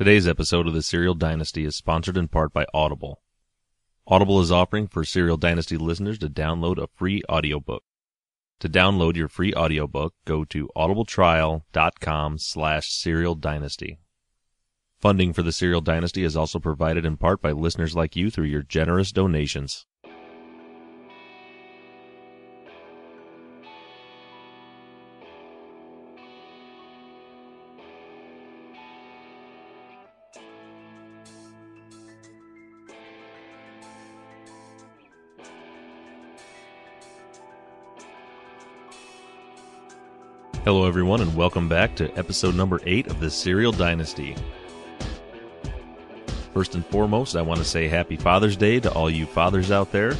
Today's episode of the Serial Dynasty is sponsored in part by Audible. Audible is offering for Serial Dynasty listeners to download a free audiobook. To download your free audiobook, go to audibletrial.com slash serial dynasty. Funding for the Serial Dynasty is also provided in part by listeners like you through your generous donations. Hello, everyone, and welcome back to episode number 8 of the Serial Dynasty. First and foremost, I want to say happy Father's Day to all you fathers out there.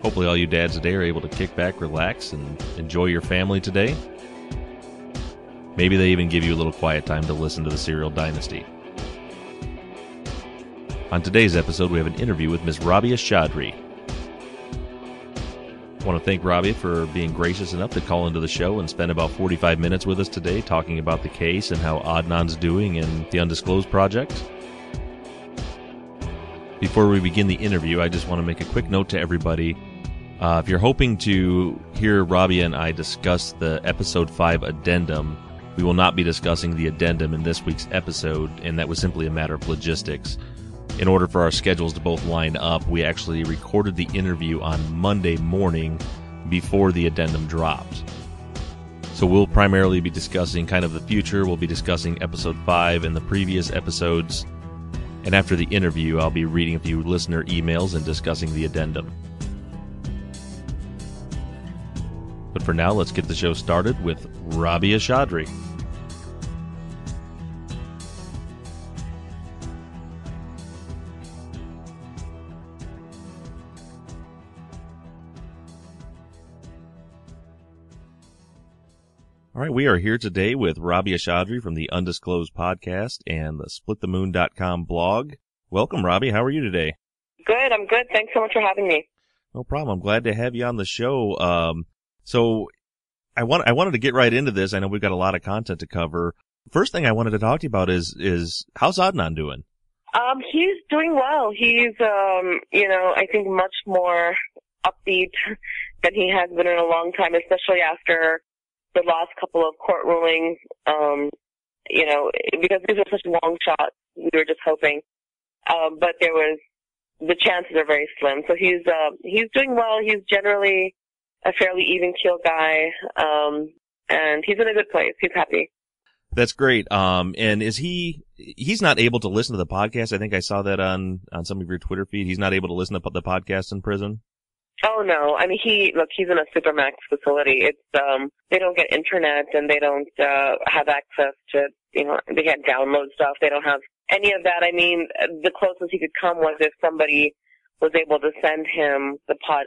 Hopefully, all you dads today are able to kick back, relax, and enjoy your family today. Maybe they even give you a little quiet time to listen to the Serial Dynasty. On today's episode, we have an interview with Miss Rabia Chaudry. Want to thank Robbie for being gracious enough to call into the show and spend about 45 minutes with us today talking about the case and how Adnan's doing in the Undisclosed Project. Before we begin the interview, I just want to make a quick note to everybody. Uh, if you're hoping to hear Robbie and I discuss the episode 5 addendum, we will not be discussing the addendum in this week's episode, and that was simply a matter of logistics in order for our schedules to both line up, we actually recorded the interview on Monday morning before the addendum dropped. So we'll primarily be discussing kind of the future. We'll be discussing episode 5 and the previous episodes. And after the interview, I'll be reading a few listener emails and discussing the addendum. But for now, let's get the show started with Rabia Chaudry. All right, we are here today with Robbie Chaudry from the Undisclosed Podcast and the SplitTheMoon.com blog. Welcome, Robbie. How are you today? Good. I'm good. Thanks so much for having me. No problem. I'm glad to have you on the show. Um, so I want I wanted to get right into this. I know we've got a lot of content to cover. First thing I wanted to talk to you about is is how's Adnan doing? Um, he's doing well. He's um, you know, I think much more upbeat than he has been in a long time, especially after the last couple of court rulings, um, you know, because these are such long shots, we were just hoping. Um, but there was, the chances are very slim. So he's, uh, he's doing well. He's generally a fairly even keel guy. Um, and he's in a good place. He's happy. That's great. Um, and is he, he's not able to listen to the podcast. I think I saw that on, on some of your Twitter feed. He's not able to listen to the podcast in prison. Oh no! I mean, he look. He's in a supermax facility. It's um, they don't get internet and they don't uh, have access to you know they can't download stuff. They don't have any of that. I mean, the closest he could come was if somebody was able to send him the pod,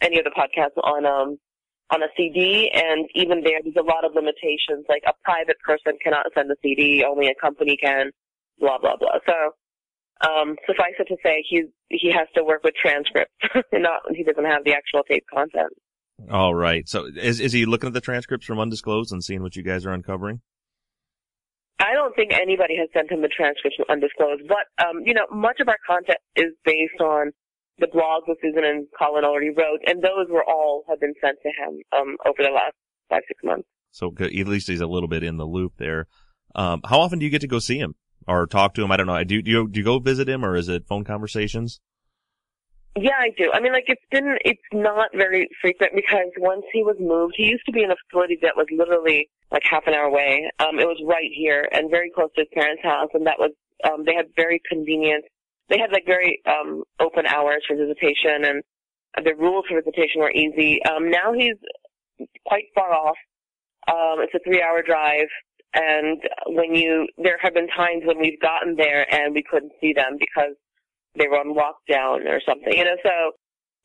any of the podcasts on um on a CD, and even there, there's a lot of limitations. Like a private person cannot send a CD, only a company can. Blah blah blah. So um, suffice it to say, he's he has to work with transcripts. And not he doesn't have the actual tape content. All right. So is is he looking at the transcripts from Undisclosed and seeing what you guys are uncovering? I don't think anybody has sent him the transcripts from Undisclosed, but um, you know, much of our content is based on the blogs that Susan and Colin already wrote, and those were all have been sent to him um, over the last five six months. So at least he's a little bit in the loop there. Um, how often do you get to go see him? Or talk to him? I don't know. Do, do you do you go visit him or is it phone conversations? Yeah, I do. I mean, like it's been it's not very frequent because once he was moved, he used to be in a facility that was literally like half an hour away. Um, it was right here and very close to his parents' house, and that was um, they had very convenient. They had like very um, open hours for visitation, and the rules for visitation were easy. Um, now he's quite far off. Um, it's a three-hour drive, and when you, there have been times when we've gotten there and we couldn't see them because they were on lockdown or something, you know. So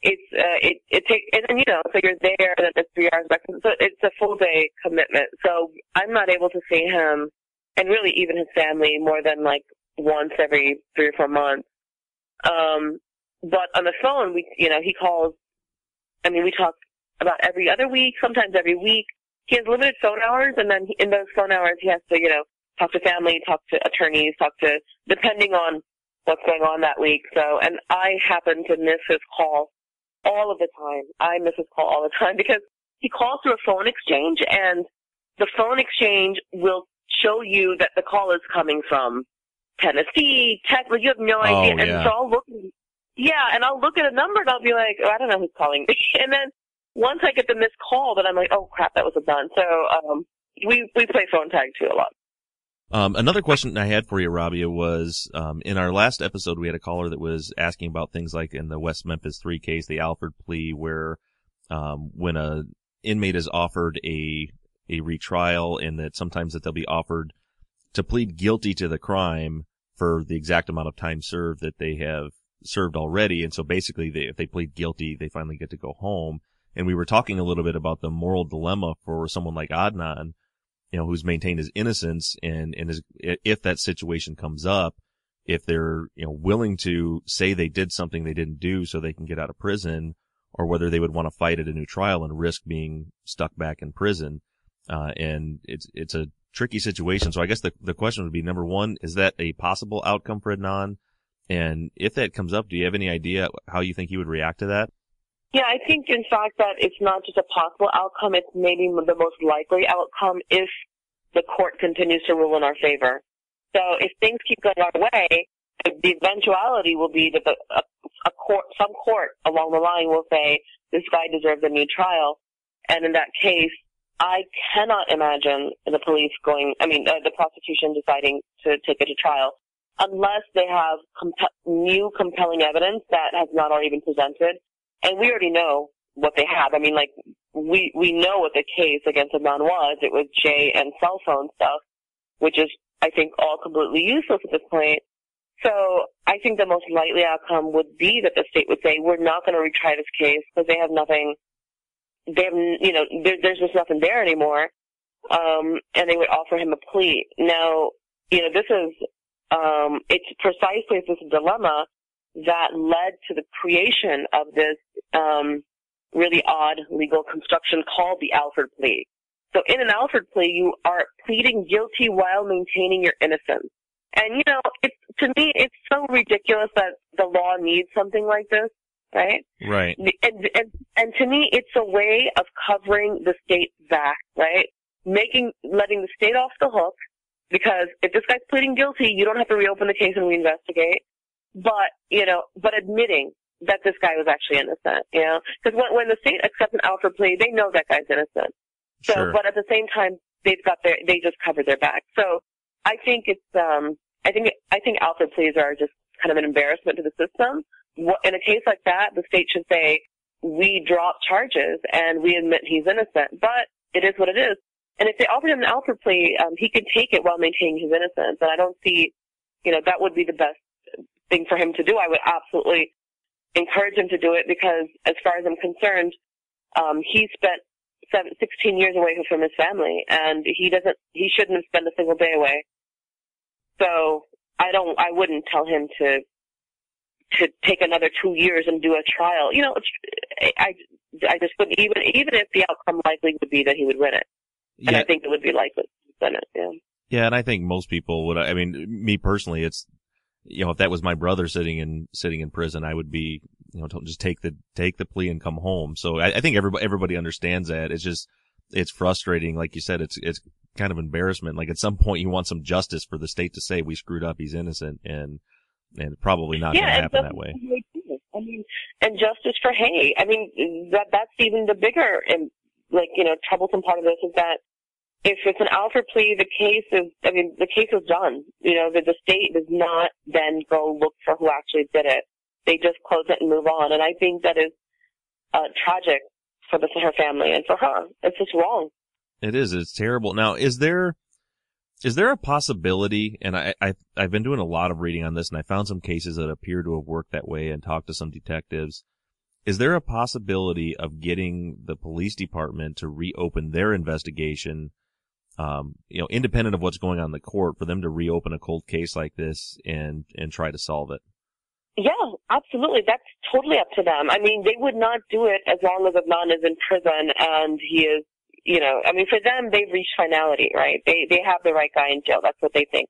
it's uh, it it takes and then you know so you're there and then it's three hours back. So it's a full day commitment. So I'm not able to see him and really even his family more than like once every three or four months. Um, but on the phone, we you know he calls. I mean, we talk about every other week, sometimes every week. He has limited phone hours, and then in those phone hours, he has to you know talk to family, talk to attorneys, talk to depending on what's going on that week. So, and I happen to miss his call all of the time. I miss his call all the time because he calls through a phone exchange and the phone exchange will show you that the call is coming from Tennessee, Texas. You have no oh, idea. Oh, and yeah. so I'll look, yeah, and I'll look at a number and I'll be like, oh, I don't know who's calling me. And then once I get the missed call, then I'm like, oh crap, that was a done. So, um, we, we play phone tag too a lot. Um, another question I had for you, Rabia, was um, in our last episode we had a caller that was asking about things like in the West Memphis Three case, the Alford plea, where um, when a inmate is offered a a retrial, and that sometimes that they'll be offered to plead guilty to the crime for the exact amount of time served that they have served already, and so basically, they, if they plead guilty, they finally get to go home. And we were talking a little bit about the moral dilemma for someone like Adnan you know, who's maintained his innocence and, and is, if that situation comes up, if they're, you know, willing to say they did something they didn't do so they can get out of prison or whether they would want to fight at a new trial and risk being stuck back in prison. Uh, and it's, it's a tricky situation. So I guess the, the question would be number one, is that a possible outcome for Adnan? And if that comes up, do you have any idea how you think he would react to that? Yeah, I think in fact that it's not just a possible outcome, it's maybe the most likely outcome if the court continues to rule in our favor. So if things keep going our way, the eventuality will be that the, a, a court, some court along the line will say, this guy deserves a new trial. And in that case, I cannot imagine the police going, I mean, uh, the prosecution deciding to take it to trial unless they have comp- new compelling evidence that has not already been presented and we already know what they have. I mean, like we we know what the case against Adnan was. It was Jay and cell phone stuff, which is I think all completely useless at this point. So I think the most likely outcome would be that the state would say we're not going to retry this case because they have nothing. They have you know there, there's just nothing there anymore, um, and they would offer him a plea. Now you know this is um, it's precisely this dilemma that led to the creation of this um, really odd legal construction called the Alford plea. So in an Alford plea, you are pleading guilty while maintaining your innocence. And you know, it's, to me, it's so ridiculous that the law needs something like this, right? Right. And, and, and to me, it's a way of covering the state's back, right? Making, letting the state off the hook because if this guy's pleading guilty, you don't have to reopen the case and reinvestigate but you know, but admitting that this guy was actually innocent, you know, because when, when the state accepts an Alford plea, they know that guy's innocent. So, Sure. but at the same time, they've got their, they just covered their back. So, I think it's, um, I think, I think Alford pleas are just kind of an embarrassment to the system. What, in a case like that, the state should say, we drop charges and we admit he's innocent, but it is what it is. And if they offered him an Alford plea, um, he could take it while maintaining his innocence. And I don't see, you know, that would be the best thing for him to do. I would absolutely encourage him to do it because, as far as I'm concerned, um, he spent seven, 16 years away from his family, and he doesn't. He shouldn't have spent a single day away. So I don't. I wouldn't tell him to to take another two years and do a trial. You know, I I just wouldn't even even if the outcome likely would be that he would win it, and Yeah. I think it would be likely to win it. Yeah. Yeah, and I think most people would. I mean, me personally, it's you know, if that was my brother sitting in sitting in prison, I would be you know just take the take the plea and come home. So I, I think everybody everybody understands that. It's just it's frustrating, like you said. It's it's kind of embarrassment. Like at some point, you want some justice for the state to say we screwed up, he's innocent, and and probably not going to happen that way. I mean, and justice for Hae. I mean, that that's even the bigger and like you know troublesome part of this is that if it's an Alford plea, the case is. I mean, the case is done. You know, the, the state does not then go look for who actually did it. They just close it and move on. And I think that is uh, tragic for the for her family and for her. It's just wrong. It is. It's terrible. Now, is there is there a possibility? And I, I I've been doing a lot of reading on this, and I found some cases that appear to have worked that way, and talked to some detectives. Is there a possibility of getting the police department to reopen their investigation? Um, you know, independent of what's going on in the court, for them to reopen a cold case like this and and try to solve it. Yeah, absolutely. That's totally up to them. I mean, they would not do it as long as Adnan is in prison and he is, you know, I mean, for them, they've reached finality, right? They, they have the right guy in jail. That's what they think.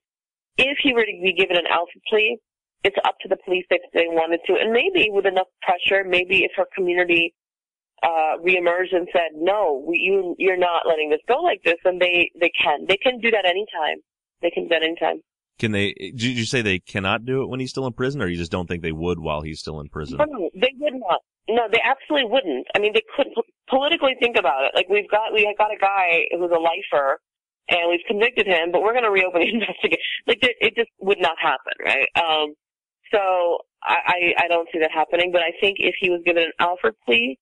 If he were to be given an Alford plea, it's up to the police if they wanted to. And maybe with enough pressure, maybe if her community, uh, reemerged and said, no, we, you, you're not letting this go like this, And they, they can. They can do that anytime. They can do that anytime. Can they? Did you say they cannot do it when he's still in prison, or you just don't think they would while he's still in prison? No, they would not. No, they absolutely wouldn't. I mean, they couldn't politically think about it. Like we've got we got a guy who's a lifer, and we've convicted him, but we're going to reopen the investigation. Like it, it just would not happen, right? Um, so I, I I don't see that happening. But I think if he was given an Alford plea,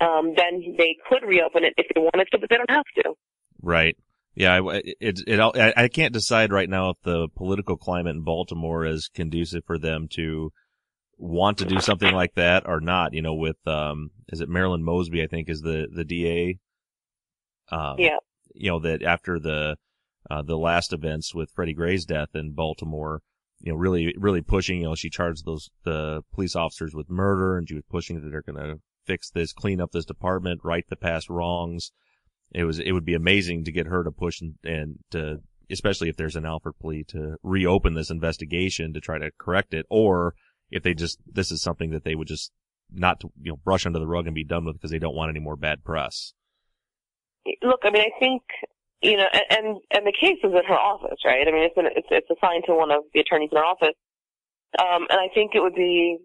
um, then they could reopen it if they wanted to, but they don't have to. Right. Yeah, it, it, it, I can't decide right now if the political climate in Baltimore is conducive for them to want to do something like that or not. You know, with, um, is it Marilyn Mosby, I think is the, the DA? Um, yeah. You know, that after the, uh, the last events with Freddie Gray's death in Baltimore, you know, really, really pushing, you know, she charged those, the police officers with murder and she was pushing that they're going to fix this, clean up this department, right the past wrongs it was it would be amazing to get her to push and, and to especially if there's an Alford plea to reopen this investigation to try to correct it, or if they just this is something that they would just not to, you know brush under the rug and be done with because they don't want any more bad press. Look, I mean, I think you know, and and the case is in her office, right? I mean, it's been, it's it's assigned to one of the attorneys in her office, um, and I think it would be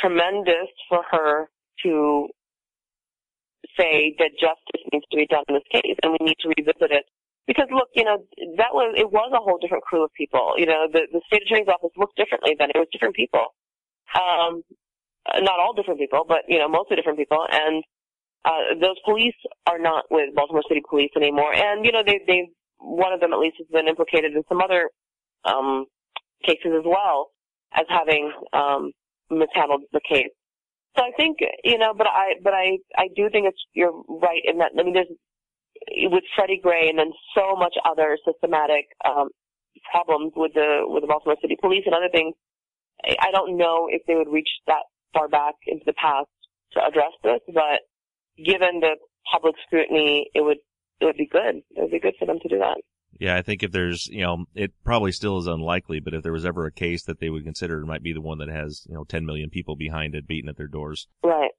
tremendous for her to say that justice needs to be done in this case and we need to revisit it. Because look, you know, that was, it was a whole different crew of people. You know, the, the state attorney's office looked differently then. It was different people. Um, not all different people, but, you know, mostly different people. And, uh, those police are not with Baltimore City Police anymore. And, you know, they, they, one of them at least has been implicated in some other, um, cases as well as having, um, mishandled the case. So I think, you know, but I, but I, I do think it's, you're right in that, I mean, there's, with Freddie Gray and then so much other systematic, um, problems with the, with the Baltimore City Police and other things. I don't know if they would reach that far back into the past to address this, but given the public scrutiny, it would, it would be good. It would be good for them to do that. Yeah, I think if there's, you know, it probably still is unlikely, but if there was ever a case that they would consider, it might be the one that has, you know, 10 million people behind it beating at their doors. Right.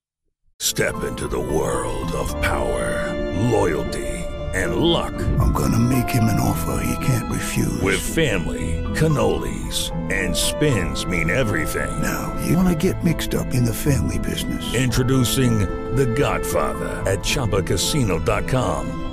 Step into the world of power, loyalty, and luck. I'm going to make him an offer he can't refuse. With family, cannolis, and spins mean everything. Now, you want to get mixed up in the family business. Introducing The Godfather at Chumbacasino.com.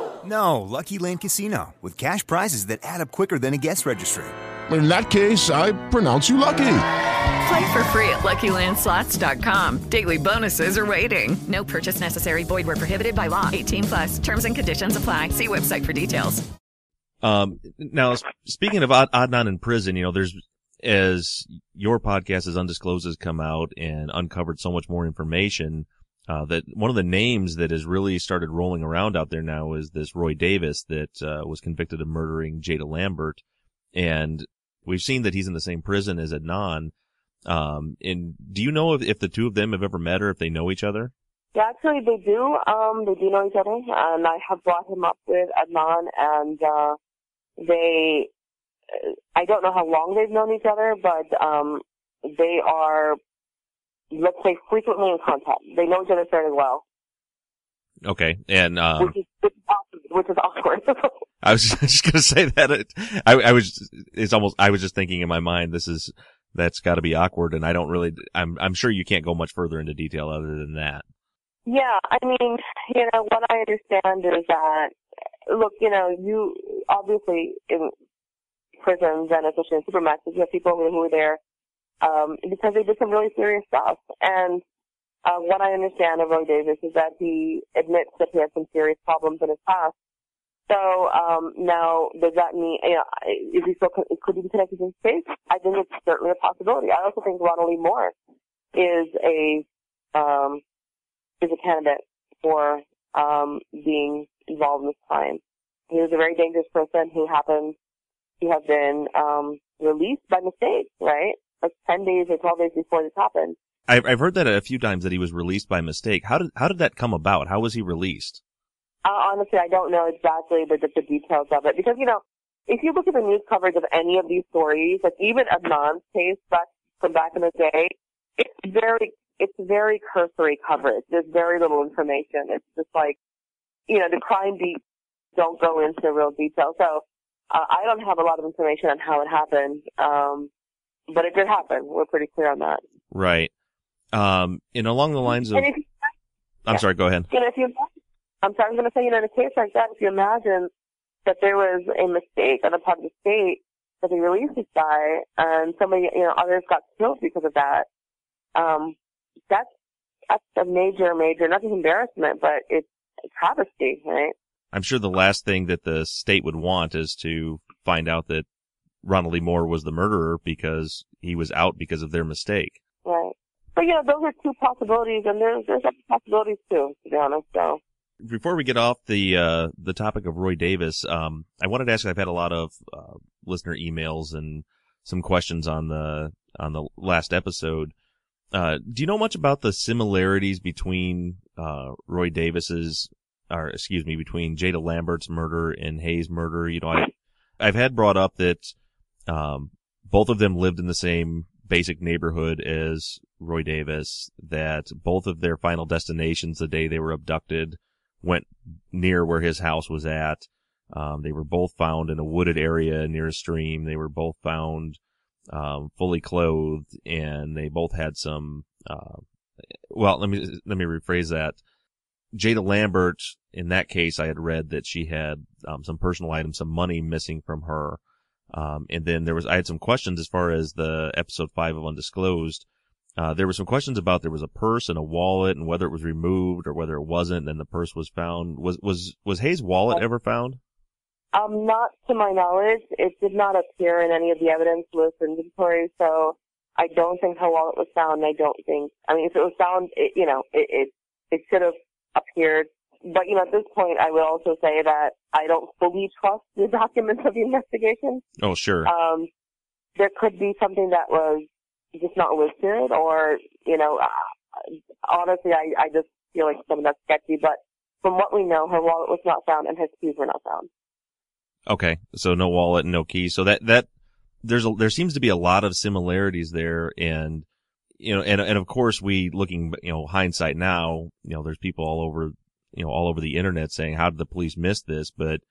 No, Lucky Land Casino, with cash prizes that add up quicker than a guest registry. In that case, I pronounce you lucky. Play for free at LuckyLandSlots.com. Daily bonuses are waiting. No purchase necessary. Void where prohibited by law. 18 plus. Terms and conditions apply. See website for details. Um, now, speaking of Ad- Adnan in prison, you know, there's, as your podcast as Undisclosed has come out and uncovered so much more information, uh, that one of the names that has really started rolling around out there now is this Roy Davis that, uh, was convicted of murdering Jada Lambert. And we've seen that he's in the same prison as Adnan. Um, and do you know if, if the two of them have ever met or if they know each other? Yeah, actually they do. Um, they do know each other, and I have brought him up with Adnan, and uh, they. I don't know how long they've known each other, but um, they are, let's say, frequently in contact. They know each other fairly well. Okay, and um, which is which is awkward. Which is awkward. I was just going to say that. It, I, I was, it's almost, I was just thinking in my mind, this is, that's got to be awkward. And I don't really, I'm, I'm sure you can't go much further into detail other than that. Yeah, I mean, you know, what I understand is that, look, you know, you, obviously, in prisons and especially in supermaxes, you have people who are there, um, because they did some really serious stuff. And, uh, what I understand of Roy Davis is that he admits that he has some serious problems in his past so um, now, does that mean you know, is he still could he be connected to space? I think it's certainly a possibility. I also think Ronald Lee Moore is a um, is a candidate for um, being involved in this crime. He was a very dangerous person who happened to have been um, released by mistake, right? Like ten days or twelve days before this happened. I've I've heard that a few times that he was released by mistake. How did how did that come about? How was he released? Uh, honestly, I don't know exactly the, the details of it because, you know, if you look at the news coverage of any of these stories, like even Adnan's case back from back in the day, it's very, it's very cursory coverage. There's very little information. It's just like, you know, the crime beats don't go into real detail. So, uh, I don't have a lot of information on how it happened. Um, but it did happen. We're pretty clear on that. Right. Um, and along the lines of, you, I'm yeah. sorry, go ahead. You know, if you I'm sorry, I'm going to say, you know, in a case like that, if you imagine that there was a mistake on the part of the state that they released this guy and somebody, you know, others got killed because of that, um, that's, that's a major, major, not just embarrassment, but it's a travesty, right? I'm sure the last thing that the state would want is to find out that Ronald Lee Moore was the murderer because he was out because of their mistake. Right. But you know, those are two possibilities and there's, there's other possibilities too, to be honest, so before we get off the uh, the topic of Roy Davis, um, I wanted to ask. I've had a lot of uh, listener emails and some questions on the on the last episode. Uh, do you know much about the similarities between uh, Roy Davis's, or excuse me, between Jada Lambert's murder and Hae's murder? You know, I I've had brought up that um, both of them lived in the same basic neighborhood as Roy Davis. That both of their final destinations the day they were abducted went near where his house was at. Um, they were both found in a wooded area near a stream. They were both found um, fully clothed, and they both had some. Uh, well, let me let me rephrase that. Jada Lambert, in that case, I had read that she had um, some personal items, some money missing from her. Um, and then there was, I had some questions as far as the episode five of Undisclosed. Uh, there were some questions about there was a purse and a wallet and whether it was removed or whether it wasn't. And then the purse was found. Was was was Hae's wallet ever found? Um, not to my knowledge. It did not appear in any of the evidence list inventory, so I don't think her wallet was found. I don't think. I mean, if it was found, it, you know, it, it it should have appeared. But you know, at this point, I will also say that I don't fully trust the documents of the investigation. Oh, sure. Um, there could be something that was just not listed or, you know, uh, honestly, I, I just feel like some of that's sketchy, but from what we know, her wallet was not found and her keys were not found. Okay. So no wallet and no keys. So that, that, there's a, there seems to be a lot of similarities there and, you know, and, and of course we looking, you know, hindsight now, you know, there's people all over, you know, all over the internet saying, how did the police miss this? But,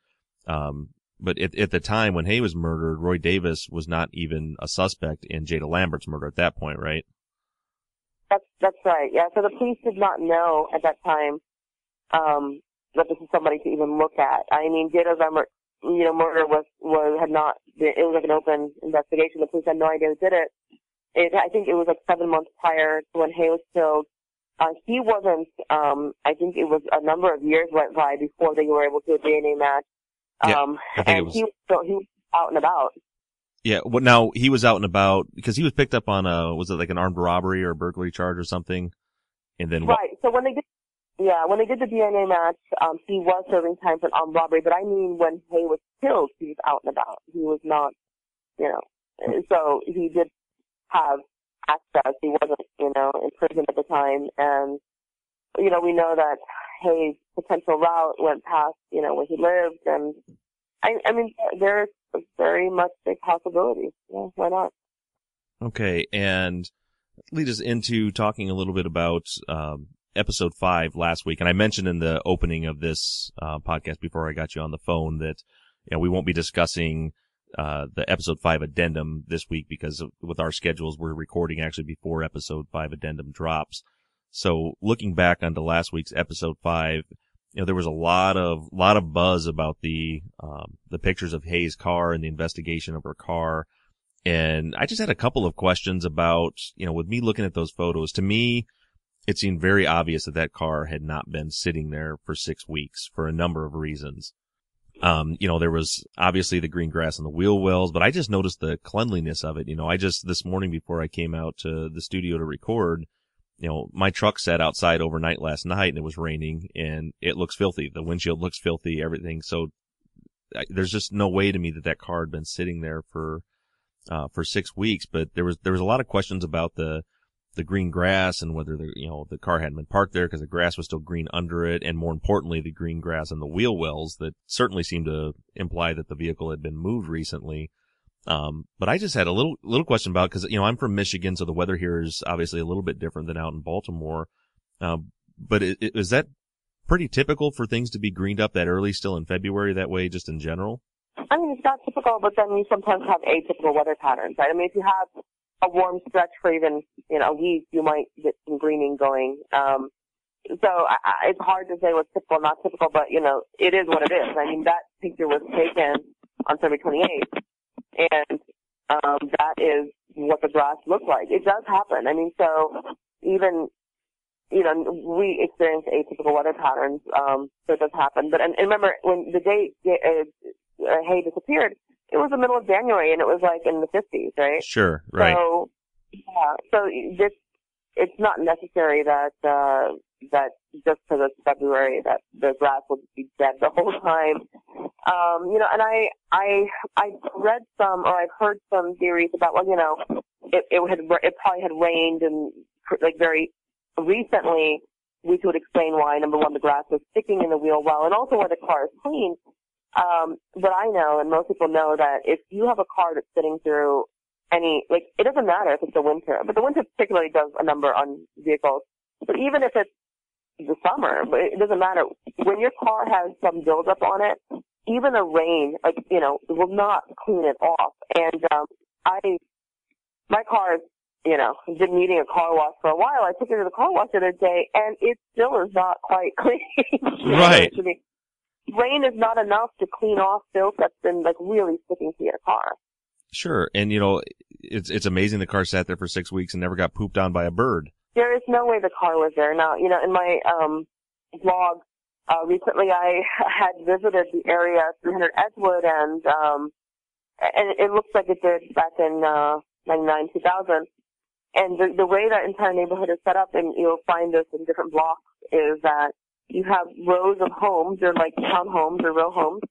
um, but at, at the time when Hae was murdered, Roy Davis was not even a suspect in Jada Lambert's murder at that point, right? That's that's right. Yeah. So the police did not know at that time um, that this is somebody to even look at. I mean, Jada Lambert, you know, murder was was had not. Been, it was like an open investigation. The police had no idea who did it. It, I think it was like seven months prior to when Hae was killed. Uh, he wasn't, um, I think it was a number of years went by before they were able to do a DNA match. Yeah, um, and was... he, so he was out and about. Yeah, well, now he was out and about because he was picked up on a was it like an armed robbery or a burglary charge or something, and then right. So when they did, yeah, when they did the DNA match, um, he was serving time for an armed robbery. But I mean, when Hae was killed, he was out and about. He was not, you know, so he did have access. He wasn't, you know, in prison at the time, and you know, we know that Hae's potential route went past, you know, where he lived, and I, I mean, there's very much a possibility. Yeah, why not? Okay, and lead us into talking a little bit about um, episode five last week, and I mentioned in the opening of this uh, podcast before I got you on the phone that you know, we won't be discussing uh, the episode five addendum this week because with our schedules, we're recording actually before episode five addendum drops. So looking back onto last week's episode five, you know, there was a lot of, lot of buzz about the, um, the pictures of Hae's car and the investigation of her car. And I just had a couple of questions about, you know, with me looking at those photos, to me, it seemed very obvious that that car had not been sitting there for six weeks for a number of reasons. Um, you know, there was obviously the green grass on the wheel wells, but I just noticed the cleanliness of it. You know, I just, this morning before I came out to the studio to record, you know, my truck sat outside overnight last night and it was raining and it looks filthy. The windshield looks filthy, everything. So I, there's just no way to me that that car had been sitting there for, uh, for six weeks. But there was, there was a lot of questions about the, the green grass and whether the, you know, the car hadn't been parked there because the grass was still green under it. And more importantly, the green grass and the wheel wells that certainly seemed to imply that the vehicle had been moved recently. Um, but I just had a little, little question about, cause, you know, I'm from Michigan, so the weather here is obviously a little bit different than out in Baltimore. Um, but is that pretty typical for things to be greened up that early still in February that way, just in general? I mean, it's not typical, but then you sometimes have atypical weather patterns, right? I mean, if you have a warm stretch for even, you know, a week, you might get some greening going. Um, so I, I, it's hard to say what's typical, not typical, but you know, it is what it is. I mean, that picture was taken on February 28th and um, that is what the grass looked like. It does happen. I mean, so even you know we experience atypical weather patterns, um, so it does happen. But and, and remember when the day uh, uh, Hae disappeared, it was the middle of January and it was like in the 50s, right? Sure, right. So yeah, so this it's not necessary that uh, that just because it's February that the grass will be dead the whole time. Um, you know, and I I I read some or I've heard some theories about well, you know, it it had it probably had rained and like very recently, which would explain why number one the grass was sticking in the wheel well, and also why the car is clean. Um, but I know, and most people know that if you have a car that's sitting through any, like, it doesn't matter if it's the winter, but the winter particularly does a number on vehicles. But even if it's the summer, but it doesn't matter. When your car has some buildup on it, even the rain, like, you know, will not clean it off. And, um, I, my car, you know, been needing a car wash for a while. I took it to the car wash the other day and it still is not quite clean. right. rain is not enough to clean off filth that's been like really sticking to your car. Sure. And you know, it's, it's amazing the car sat there for six weeks and never got pooped on by a bird. There is no way the car was there. Now, you know, in my, um, blog, uh, recently I had visited the area 300 Edgewood and, um, and it looks like it did back in, uh, 99, 2000. And the, the way that entire neighborhood is set up, and you'll find this in different blocks, is that you have rows of homes. They're like townhomes or row homes.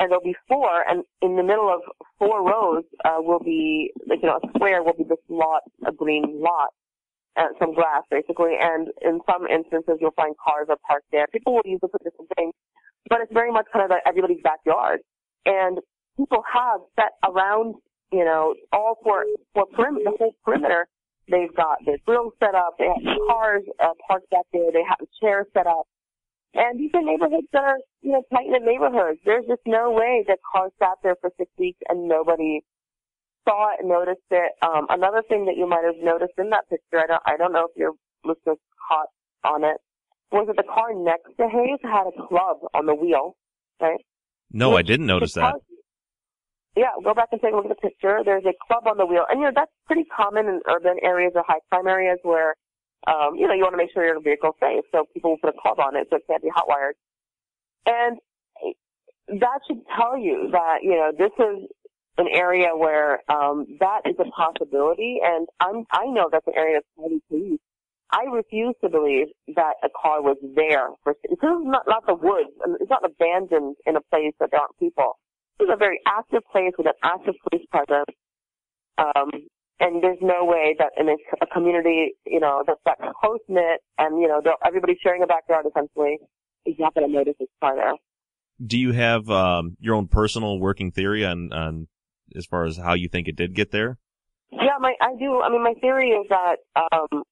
And there'll be four, and in the middle of four rows uh, will be, like, you know, a square will be this lot, a green lot, and some grass, basically. And in some instances, you'll find cars are parked there. People will use it for different things, but it's very much kind of like everybody's backyard. And people have set around, you know, all four, four perimeter, the whole perimeter. They've got their grills set up. They have cars uh, parked back there. They have chairs set up. And these are neighborhoods that are, you know, tight knit neighborhoods. There's just no way that cars sat there for six weeks and nobody saw it and noticed it. Um, another thing that you might have noticed in that picture, I don't, I don't know if your listeners caught on it, was that the car next to Hae's had a club on the wheel, right? No, Which I didn't notice that. Yeah, go back and take a look at the picture. There's a club on the wheel, and you know that's pretty common in urban areas or high crime areas where um, you know, you want to make sure your vehicle's safe, so people will put a club on it so it can't be hotwired. And that should tell you that, you know, this is an area where um, that is a possibility, and I'm, I know that's an area that's highly police. I refuse to believe that a car was there for. This is not not the woods. It's not abandoned in a place that there aren't people. This is a very active place with an active police presence. Um, and there's no way that in a, community, you know, that's that close knit and, you know, everybody's sharing a backyard essentially, is not going to notice this car there. Do you have um, your own personal working theory on, on as far as how you think it did get there? Yeah, my I do. I mean, my theory is that um,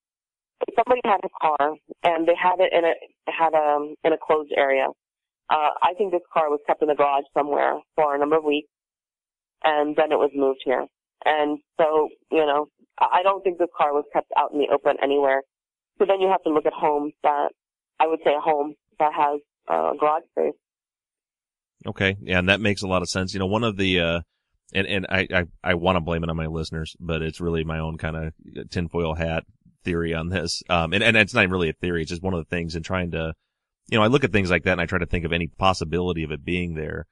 somebody had a car and they had it in a had um in a closed area, Uh, I think this car was kept in the garage somewhere for a number of weeks, and then it was moved here. And so, you know, I don't think this car was kept out in the open anywhere. So then you have to look at homes that, I would say a home that has uh, a garage space. Okay. Yeah. And that makes a lot of sense. You know, one of the, uh, and, and I, I, I want to blame it on my listeners, but it's really my own kind of tinfoil hat theory on this. Um, and, and it's not really a theory. It's just one of the things in trying to, you know, I look at things like that and I try to think of any possibility of it being there.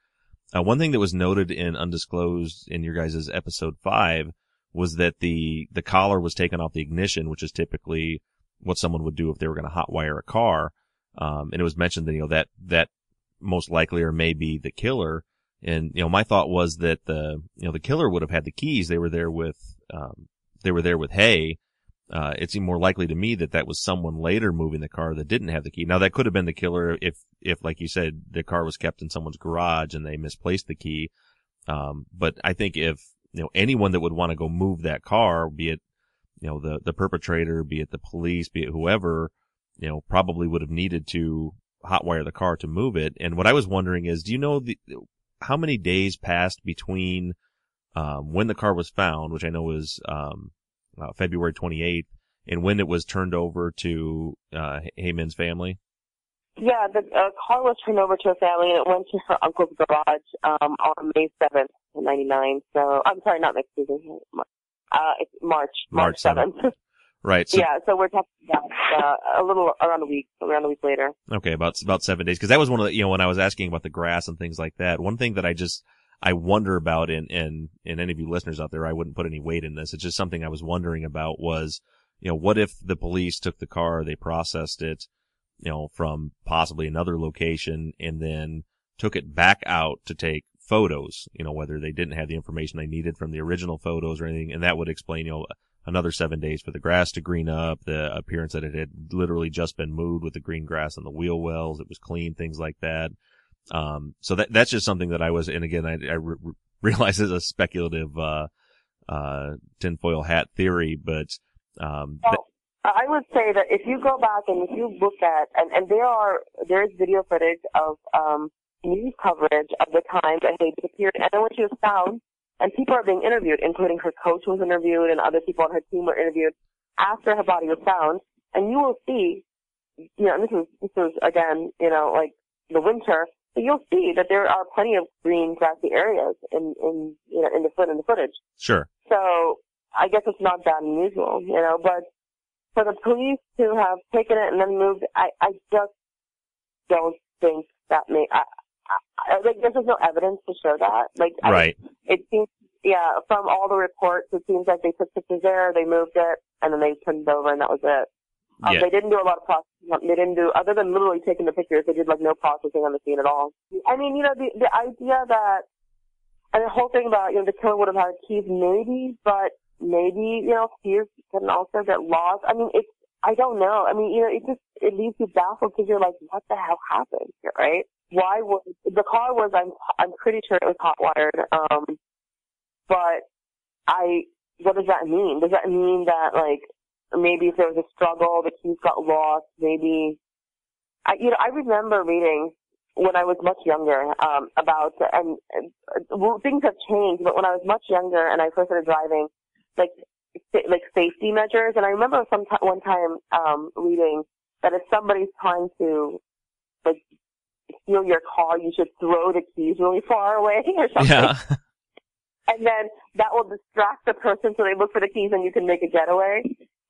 Uh, one thing that was noted in undisclosed in your guys' episode five was that the, the collar was taken off the ignition, which is typically what someone would do if they were going to hotwire a car. Um, and it was mentioned that, you know, that, that most likely or may be the killer. And, you know, my thought was that the, you know, the killer would have had the keys. They were there with, um, they were there with Hae. Uh, it seemed more likely to me that that was someone later moving the car that didn't have the key. Now that could have been the killer if, if, like you said, the car was kept in someone's garage and they misplaced the key. Um, but I think if, you know, anyone that would want to go move that car, be it, you know, the, the perpetrator, be it the police, be it whoever, you know, probably would have needed to hotwire the car to move it. And what I was wondering is, do you know the, how many days passed between, um, when the car was found, which I know was, um, uh, February 28th, and when it was turned over to, uh, Hae Min's family? Yeah, the uh, car was turned over to a family and it went to her uncle's garage, um, on May 7th, 99. So, I'm sorry, not next season. Uh, it's March, March, March 7th. 7th. Right. So, yeah. So we're talking about uh, a little around a week, around a week later. Okay, about about seven days. Because that was one of the you know when I was asking about the grass and things like that. One thing that I just I wonder about, and and and any of you listeners out there, I wouldn't put any weight in this. It's just something I was wondering about was, you know, what if the police took the car, they processed it, you know, from possibly another location, and then took it back out to take photos, you know, whether they didn't have the information they needed from the original photos or anything, and that would explain, you know, another seven days for the grass to green up, the appearance that it had literally just been moved with the green grass on the wheel wells. It was clean, things like that. Um, so that, that's just something that I was, and again, I, I re- realize it's a speculative, uh, uh, tinfoil hat theory, but, um, well, I would say that if you go back and if you look at, and, and there are, there is video footage of, um, news coverage of the time that Hae disappeared, and then when she was found, and people are being interviewed, including her coach was interviewed and other people on her team were interviewed after her body was found. And you will see, you know, and this is, this is again, you know, like the winter, but you'll see that there are plenty of green grassy areas in, in, you know, in the foot, in the footage. Sure. So I guess it's not that unusual, you know, but for the police to have taken it and then moved, I, I just don't think that may, I, I, like there's just no evidence to show that. Like, right. I, it seems, yeah, from all the reports, it seems like they took pictures there, they moved it, and then they turned it over, and that was it. Um, yeah. They didn't do a lot of processing. They didn't do, other than literally taking the pictures, they did like no processing on the scene at all. I mean, you know, the the idea that, and the whole thing about, you know, the killer would have had keys, maybe, but maybe, you know, keys can also get lost. I mean, it's, I don't know. I mean, you know, it just, it leaves you baffled because you're like, what the hell happened here, right? why was the car was I'm I'm pretty sure it was hot wired. Um, but I what does that mean? Does that mean that like maybe if there was a struggle, the keys got lost? Maybe I you know I remember reading when I was much younger um, about and, things have changed. But when I was much younger and I first started driving, like like safety measures, and I remember some t- one time um, reading that if somebody's trying to like steal your car, you should throw the keys really far away or something. Yeah. and then that will distract the person so they look for the keys and you can make a getaway.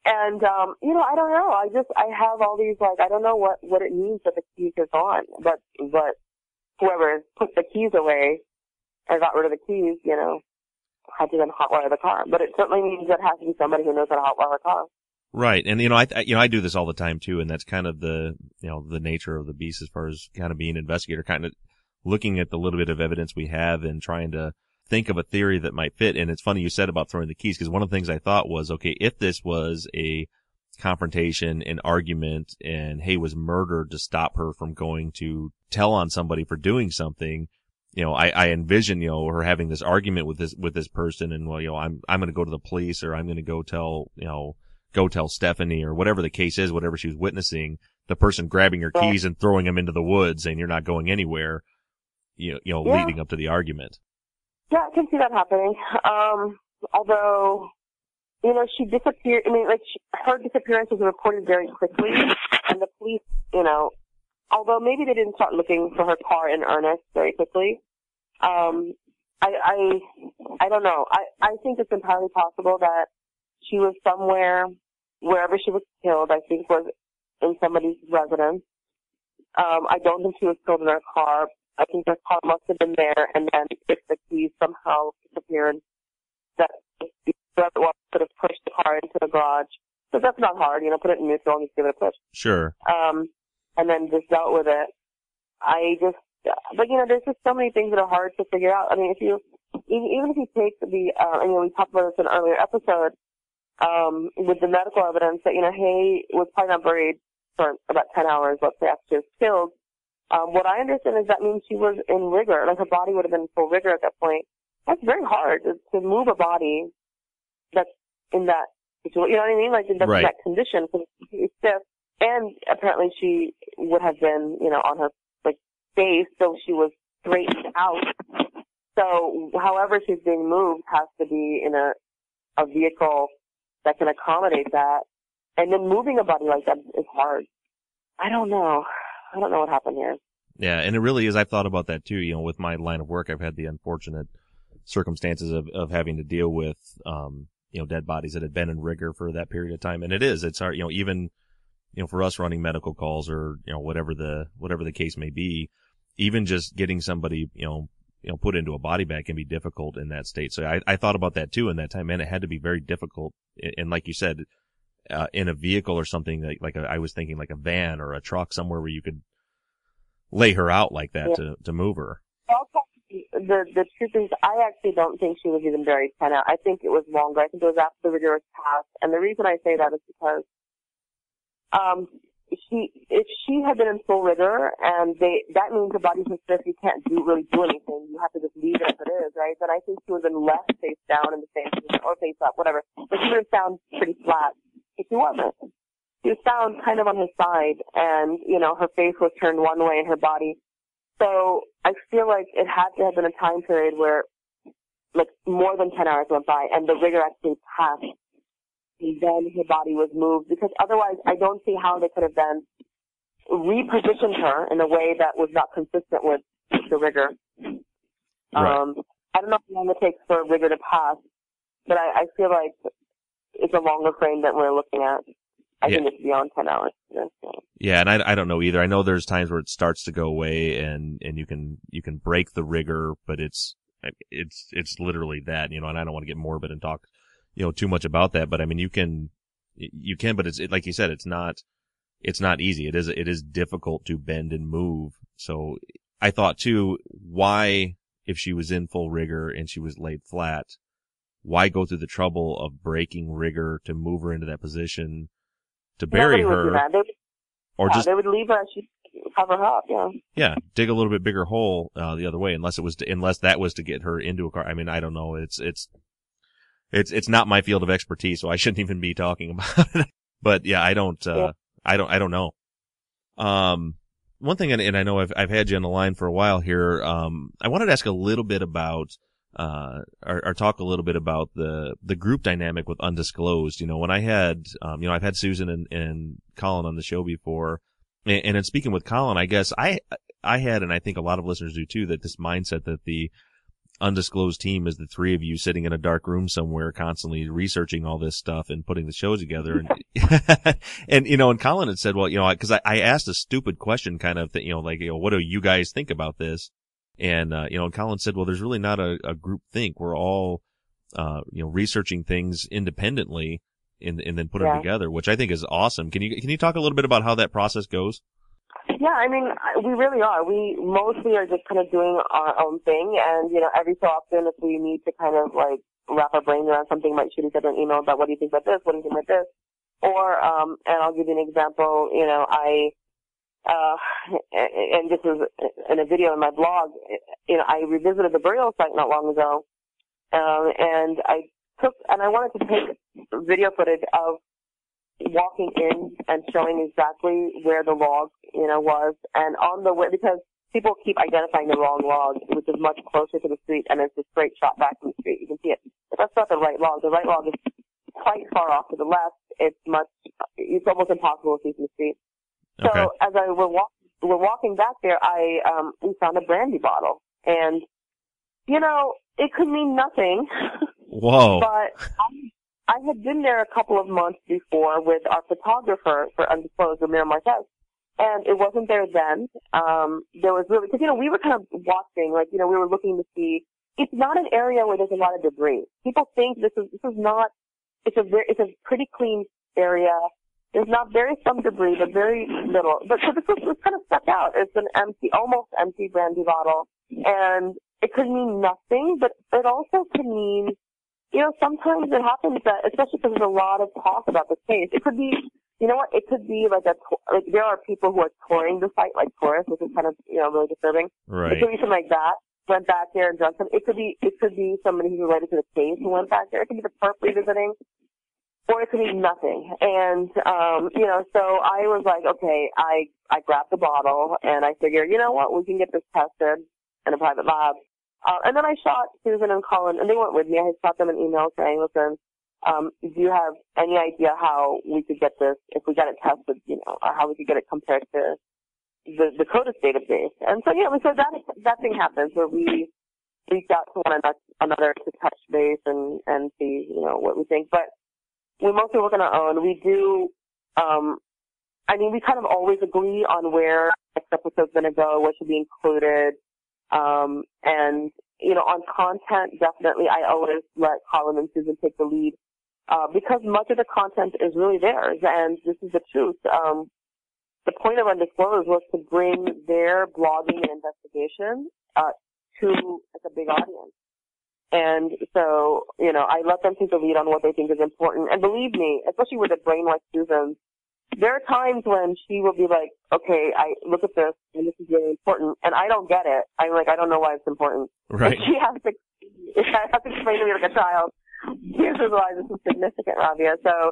And um, you know, I don't know. I just I have all these like I don't know what what it means that the keys are gone, but but whoever put the keys away and got rid of the keys, you know, had to then hotwire the car. But it certainly means there has to be somebody who knows how to hotwire a car. Right. And, you know, I, you know, I do this all the time too. And that's kind of the, you know, the nature of the beast as far as kind of being an investigator, kind of looking at the little bit of evidence we have and trying to think of a theory that might fit. And it's funny you said about throwing the keys because one of the things I thought was, okay, if this was a confrontation, an argument, and Hae was murdered to stop her from going to tell on somebody for doing something, you know, I, I envision, you know, her having this argument with this, with this person and, well, you know, I'm, I'm going to go to the police or I'm going to go tell, you know, go tell Stephanie or whatever the case is, whatever she was witnessing, the person grabbing your keys and throwing them into the woods and you're not going anywhere, you know, you know, Yeah. leading up to the argument. Yeah, I can see that happening. Um, although, you know, she disappeared. I mean, like she, her disappearance was reported very quickly, and the police, you know, although maybe they didn't start looking for her car in earnest very quickly. Um, I, I, I don't know. I, I think it's entirely possible that she was somewhere, wherever she was killed. I think was in somebody's residence. Um, I don't think she was killed in her car. I think her car must have been there, and then if the keys somehow disappeared, that whoever was could have pushed the car into the garage. So that's not hard, you know, put it in neutral and just give it a push. Sure. Um, and then just dealt with it. I just, but you know, there's just so many things that are hard to figure out. I mean, if you, even even if you take the, uh, you know, we talked about this in an earlier episode, um, with the medical evidence that, you know, Hae was probably not buried for about 10 hours, let's say, after she was killed. Um, what I understand is that means she was in rigor, like her body would have been full rigor at that point. That's very hard to, to move a body that's in that situation. You know what I mean? Like that's Right. in that condition, because it's stiff. And apparently she would have been, you know, on her like face, so she was straightened out. So however she's being moved has to be in a a vehicle that can accommodate that. And then moving a body like that is hard. I don't know. I don't know what happened here. Yeah, and it really is. I've thought about that too. You know, with my line of work, I've had the unfortunate circumstances of, of having to deal with, um, you know, dead bodies that had been in rigor for that period of time. And it is, it's hard, you know, even, you know, for us running medical calls or, you know, whatever the, whatever the case may be, even just getting somebody, you know, you know, put into a body bag can be difficult in that state. So I, I thought about that too in that time, and it had to be very difficult. And like you said, uh, in a vehicle or something like, like a, I was thinking like a van or a truck somewhere where you could lay her out like that Yeah. to, to move her. The the truth is, I actually don't think she was even buried ten out. I think it was longer. I think it was after the rigorous passed. And the reason I say that is because, um, she if she had been in full rigor and they that means the body's stiff you can't do really do anything. You have to just leave it as it is, right? Then I think she would have been left face down in the same position or face up, whatever. But she would have found pretty flat. But she wasn't. She was found kind of on her side, and you know her face was turned one way and her body so I feel like it had to have been a time period where like more than 10 hours went by and the rigor actually passed. And then her body was moved because otherwise I don't see how they could have then repositioned her in a way that was not consistent with the rigor. Right. Um, I don't know how long it takes for rigor to pass, but I, I feel like it's a longer frame than we're looking at. I Yeah. think it's beyond 10 hours. Yeah. Yeah, and I, I don't know either. I know there's times where it starts to go away and, and you can, you can break the rigor, but it's, it's, it's literally that, you know, and I don't want to get morbid and talk, you know, too much about that, but I mean, you can, you can, but it's, it, like you said, it's not, it's not easy. It is, it is difficult to bend and move. So I thought too, why, if she was in full rigor and she was laid flat, why go through the trouble of breaking rigor to move her into that position to bury Nobody her would or yeah, just they would leave her and she'd cover her up, yeah. yeah, dig a little bit bigger hole uh, the other way, unless it was to, unless that was to get her into a car. I mean, I don't know. It's it's it's it's not my field of expertise, so I shouldn't even be talking about it. but yeah, I don't uh, Yeah. I don't I don't know. Um, one thing, and, and I know I've I've had you on the line for a while here. Um, I wanted to ask a little bit about uh, or, or talk a little bit about the the group dynamic with undisclosed. You know, when I had um, you know, I've had Susan and, and Colin on the show before, and, and in speaking with Colin, I guess I I had, and I think a lot of listeners do too, that this mindset that the undisclosed team is the three of you sitting in a dark room somewhere constantly researching all this stuff and putting the show together. And, and you know, and Colin had said, well, you know, cause I, I asked a stupid question kind of that, you know, like, you know, what do you guys think about this? And, uh, you know, and Colin said, well, there's really not a, a group think. We're all, uh, you know, researching things independently and, and then put them together, which I think is awesome. Can you, can you talk a little bit about how that process goes? Yeah, I mean, we really are. We mostly are just kind of doing our own thing, and you know, every so often, if we need to kind of like wrap our brains around something, might shoot each other an email about what do you think about this, what do you think about this, or um, and I'll give you an example. You know, I uh, and this is in a video in my blog. You know, I revisited the burial site not long ago, um, and I took and I wanted to take video footage of walking in and showing exactly where the log, you know, was, and on the way because people keep identifying the wrong log, which is much closer to the street, and it's a straight shot back from the street. You can see it. But that's not the right log. The right log is quite far off to the left. It's much. It's almost impossible to see from the street. So Okay. as I were walk, we're walking back there, I um we found a brandy bottle, and you know it could mean nothing. Whoa. But I, I had been there a couple of months before with our photographer for Undisclosed, Ramiro Marquez, and it wasn't there then. Um, there was really, because, you know, we were kind of watching, like, you know, we were looking to see, it's not an area where there's a lot of debris. People think this is, this is not, it's a very, it's a pretty clean area. There's not very some debris, but very little. But so this was, was kind of stuck out. It's an empty, almost empty brandy bottle, and it could mean nothing, but it also could mean you know, sometimes it happens that, especially because there's a lot of talk about this case, it could be, you know what, it could be like a, like there are people who are touring the site like tourists, which is kind of, you know, really disturbing. Right. It could be something like that. Went back there and done some. It could be, it could be somebody who's related to the case who went back there. It could be the perp revisiting. Or it could be nothing. And, um, you know, so I was like, okay, I, I grabbed the bottle and I figured, you know what, we can get this tested in a private lab. Uh, and then I shot Susan and Colin, and they weren't with me. I shot them an email saying, listen, um, do you have any idea how we could get this, if we got it tested, you know, or how we could get it compared to the, the CODIS database? And so, yeah, so that, that thing happens where we reach out to one another to touch base and, and see, you know, what we think. But we mostly work on our own. We do, um, I mean, we kind of always agree on where next episode's going to go, what should be included. Um, and, you know, on content, definitely I always let Colin and Susan take the lead, uh, because much of the content is really theirs, and this is the truth. Um, the point of Undisclosed was to bring their blogging and investigation, uh, to like a big audience. And so, you know, I let them take the lead on what they think is important. And believe me, especially with a brain like Susan's, there are times when she will be like, okay, I look at this and this is really important and I don't get it. I'm like, I don't know why it's important. Right. And she has to, I have to explain to me like a child, here's why this is significant, Rabia. So,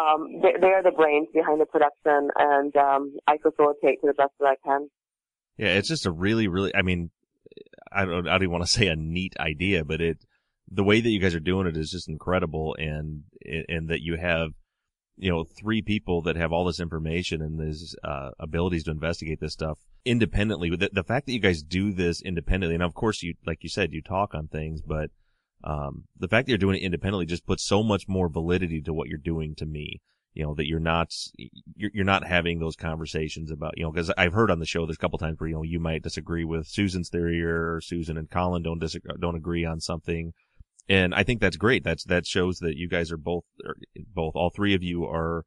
um, they, they are the brains behind the production and, um, I facilitate to the best that I can. Yeah, it's just a really, really. I mean, I don't. I don't want to say a neat idea, but it, the way that you guys are doing it is just incredible, and and that you have, you know, three people that have all this information and these uh, abilities to investigate this stuff independently. The, the fact that you guys do this independently, and of course you, like you said, you talk on things, but um, the fact that you're doing it independently just puts so much more validity to what you're doing to me you know that you're not you're, you're not having those conversations about you know because I've heard on the show there's a couple times where you know you might disagree with Susan's theory or Susan and Colin don't disagree uh, don't agree on something. And I think that's great. That's that shows that you guys are both or both all three of you are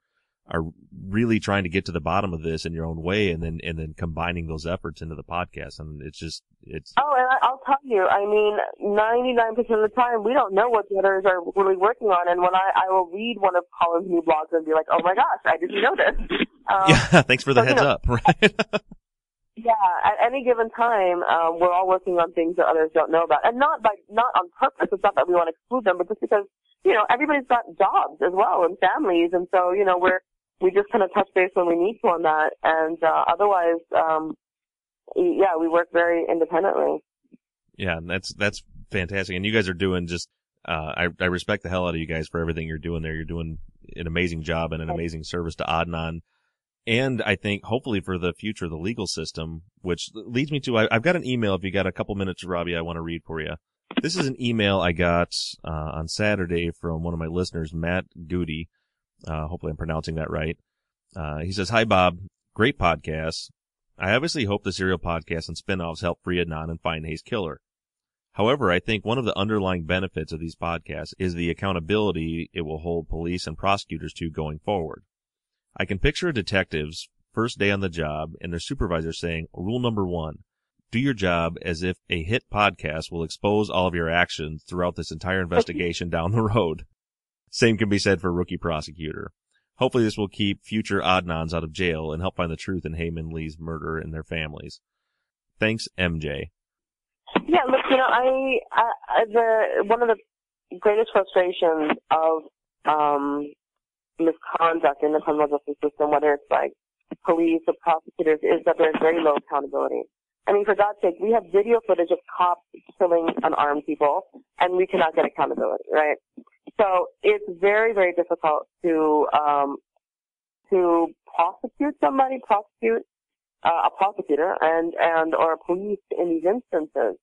are really trying to get to the bottom of this in your own way and then and then combining those efforts into the podcast and it's just it's Oh, and I- I'll tell you, I mean, 99% of the time, we don't know what the others are really working on. And when I, I will read one of Colin's new blogs and be like, oh my gosh, I didn't know this. Um, yeah thanks for the so, you heads know, up right Yeah, at any given time, um, we're all working on things that others don't know about, and not by not on purpose. It's not that we want to exclude them, but just because you know everybody's got jobs as well and families, and so you know we're we just kind of touch base when we need to on that, and uh, otherwise, um, yeah, we work very independently. Yeah, and that's that's fantastic. And you guys are doing just uh I I respect the hell out of you guys for everything you're doing there. You're doing an amazing job and an amazing service to Adnan. And I think hopefully for the future of the legal system, which leads me to I, I've got an email if you got a couple minutes, Robbie, I want to read for you. This is an email I got uh, on Saturday from one of my listeners, Matt Goody. Uh, hopefully I'm pronouncing that right. Uh, he says, Hi, Bob. Great podcast. I obviously hope the serial podcast and spin-offs help free Adnan and find Hae's Killer. However, I think one of the underlying benefits of these podcasts is the accountability it will hold police and prosecutors to going forward. I can picture a detectives first day on the job and their supervisor saying, rule number one, do your job as if a hit podcast will expose all of your actions throughout this entire investigation down the road. Same can be said for rookie prosecutor. Hopefully this will keep future Adnans out of jail and help find the truth in Hae Min Lee's murder and their families. Thanks, MJ. Yeah, look, you know, I, I, the one of the greatest frustrations of um misconduct in the criminal justice system, whether it's like police or prosecutors, is that there's very low accountability. I mean, for God's sake, we have video footage of cops killing unarmed people, and we cannot get accountability, right? So it's very, very difficult to um, to prosecute somebody, prosecute uh, a prosecutor, and and or a police in these instances.